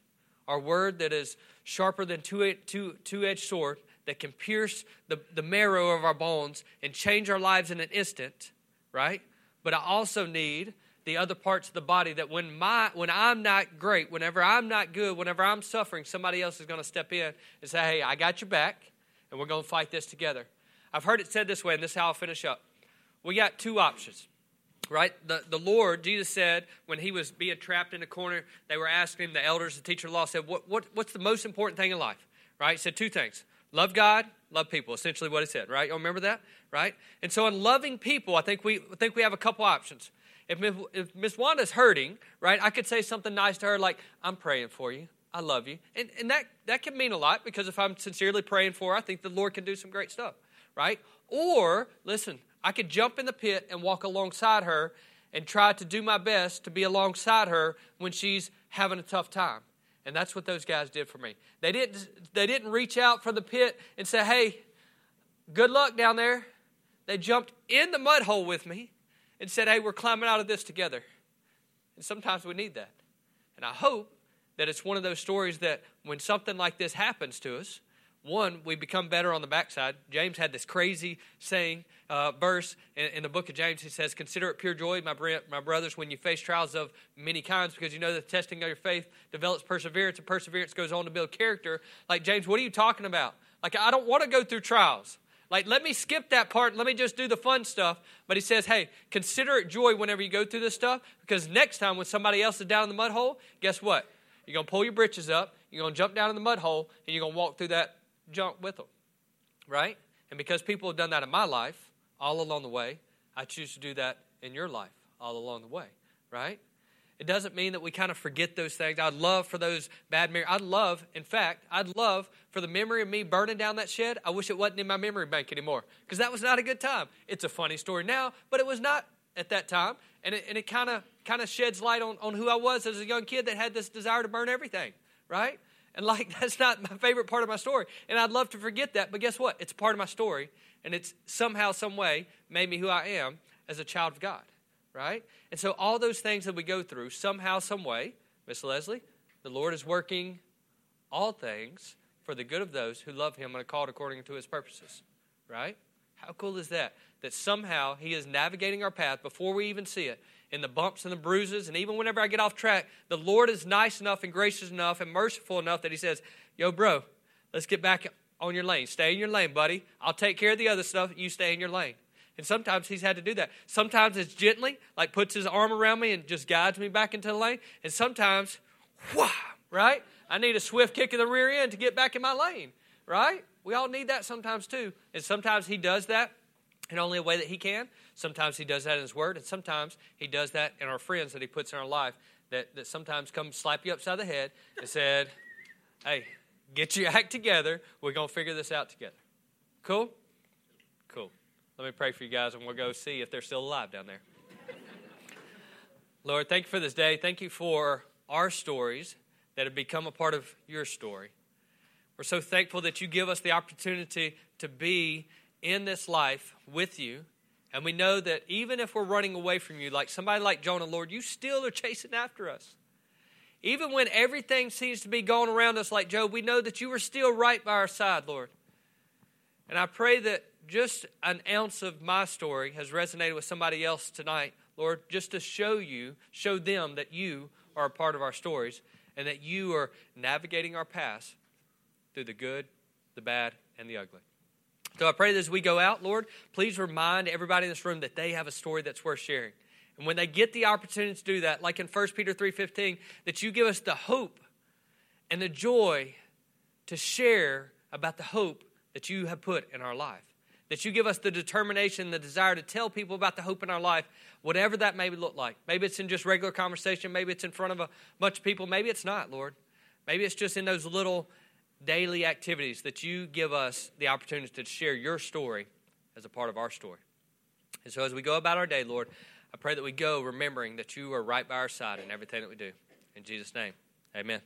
our word that is sharper than two, two, two-edged sword that can pierce the, the marrow of our bones and change our lives in an instant, right? But I also need the other parts of the body that when my when I'm not great, whenever I'm not good, whenever I'm suffering, somebody else is going to step in and say, "Hey, I got your back, and we're going to fight this together." I've heard it said this way, and this is how I'll finish up. We got two options, right? The the Lord, Jesus said when he was being trapped in a corner, they were asking him, the elders, the teacher of law said, "What what what's the most important thing in life?" Right? He said two things: love God, love people. Essentially, what he said, right? You remember that, right? And so, in loving people, I think we I think we have a couple options. If, if Miss Wanda's hurting, right, I could say something nice to her like, I'm praying for you. I love you. And, and that, that can mean a lot because if I'm sincerely praying for her, I think the Lord can do some great stuff, right? Or, listen, I could jump in the pit and walk alongside her and try to do my best to be alongside her when she's having a tough time. And that's what those guys did for me. They didn't, they didn't reach out from the pit and say, hey, good luck down there. They jumped in the mud hole with me and said, hey, we're climbing out of this together. And sometimes we need that. And I hope that it's one of those stories that when something like this happens to us, one, we become better on the backside. James had this crazy saying, uh, verse in, in, the book of James. He says, Consider it pure joy, my, my brothers, when you face trials of many kinds, because you know that the testing of your faith develops perseverance, and perseverance goes on to build character. Like, James, what are you talking about? Like, I don't want to go through trials. Like, let me skip that part. Let me just do the fun stuff. But he says, hey, consider it joy whenever you go through this stuff because next time when somebody else is down in the mud hole, guess what? You're going to pull your britches up, you're going to jump down in the mud hole, and you're going to walk through that junk with them. Right? And because people have done that in my life all along the way, I choose to do that in your life all along the way. Right? It doesn't mean that we kind of forget those things. I'd love for those bad memories. I'd love, in fact, I'd love for the memory of me burning down that shed. I wish it wasn't in my memory bank anymore because that was not a good time. It's a funny story now, but it was not at that time. And it, and it kind of kind of sheds light on, on who I was as a young kid that had this desire to burn everything, right? And like, that's not my favorite part of my story. And I'd love to forget that, but guess what? It's part of my story. And it's somehow, some way made me who I am as a child of God right? And so all those things that we go through, somehow, some way, Miss Leslie, the Lord is working all things for the good of those who love Him and are called according to His purposes, right? How cool is that? That somehow He is navigating our path before we even see it. In the bumps and the bruises, and even whenever I get off track, the Lord is nice enough and gracious enough and merciful enough that He says, Yo, bro, let's get back on your lane. Stay in your lane, buddy. I'll take care of the other stuff. You stay in your lane. And sometimes he's had to do that. Sometimes it's gently, like puts his arm around me and just guides me back into the lane. And sometimes, whah, right? I need a swift kick in the rear end to get back in my lane, right? We all need that sometimes too. And sometimes he does that in only a way that he can. Sometimes he does that in his word. And sometimes he does that in our friends that he puts in our life that, that sometimes come slap you upside the head and said, hey, get your act together. We're going to figure this out together. Cool? Cool. Let me pray for you guys and we'll go see if they're still alive down there. Lord, thank you for this day. Thank you for our stories that have become a part of your story. We're so thankful that you give us the opportunity to be in this life with you. And we know that even if we're running away from you, like somebody like Jonah, Lord, you still are chasing after us. Even when everything seems to be going around us like Job, we know that you are still right by our side, Lord. And I pray that just an ounce of my story has resonated with somebody else tonight, Lord, just to show you, show them that you are a part of our stories and that you are navigating our paths through the good, the bad, and the ugly. So I pray that as we go out, Lord, please remind everybody in this room that they have a story that's worth sharing. And when they get the opportunity to do that, like in 1 Peter 3:15, that you give us the hope and the joy to share about the hope that you have put in our life that you give us the determination, the desire to tell people about the hope in our life, whatever that may look like. Maybe it's in just regular conversation, maybe it's in front of a bunch of people, maybe it's not, Lord. Maybe it's just in those little daily activities that you give us the opportunity to share your story as a part of our story. And so as we go about our day, Lord, I pray that we go remembering that you are right by our side in everything that we do. In Jesus' name, amen.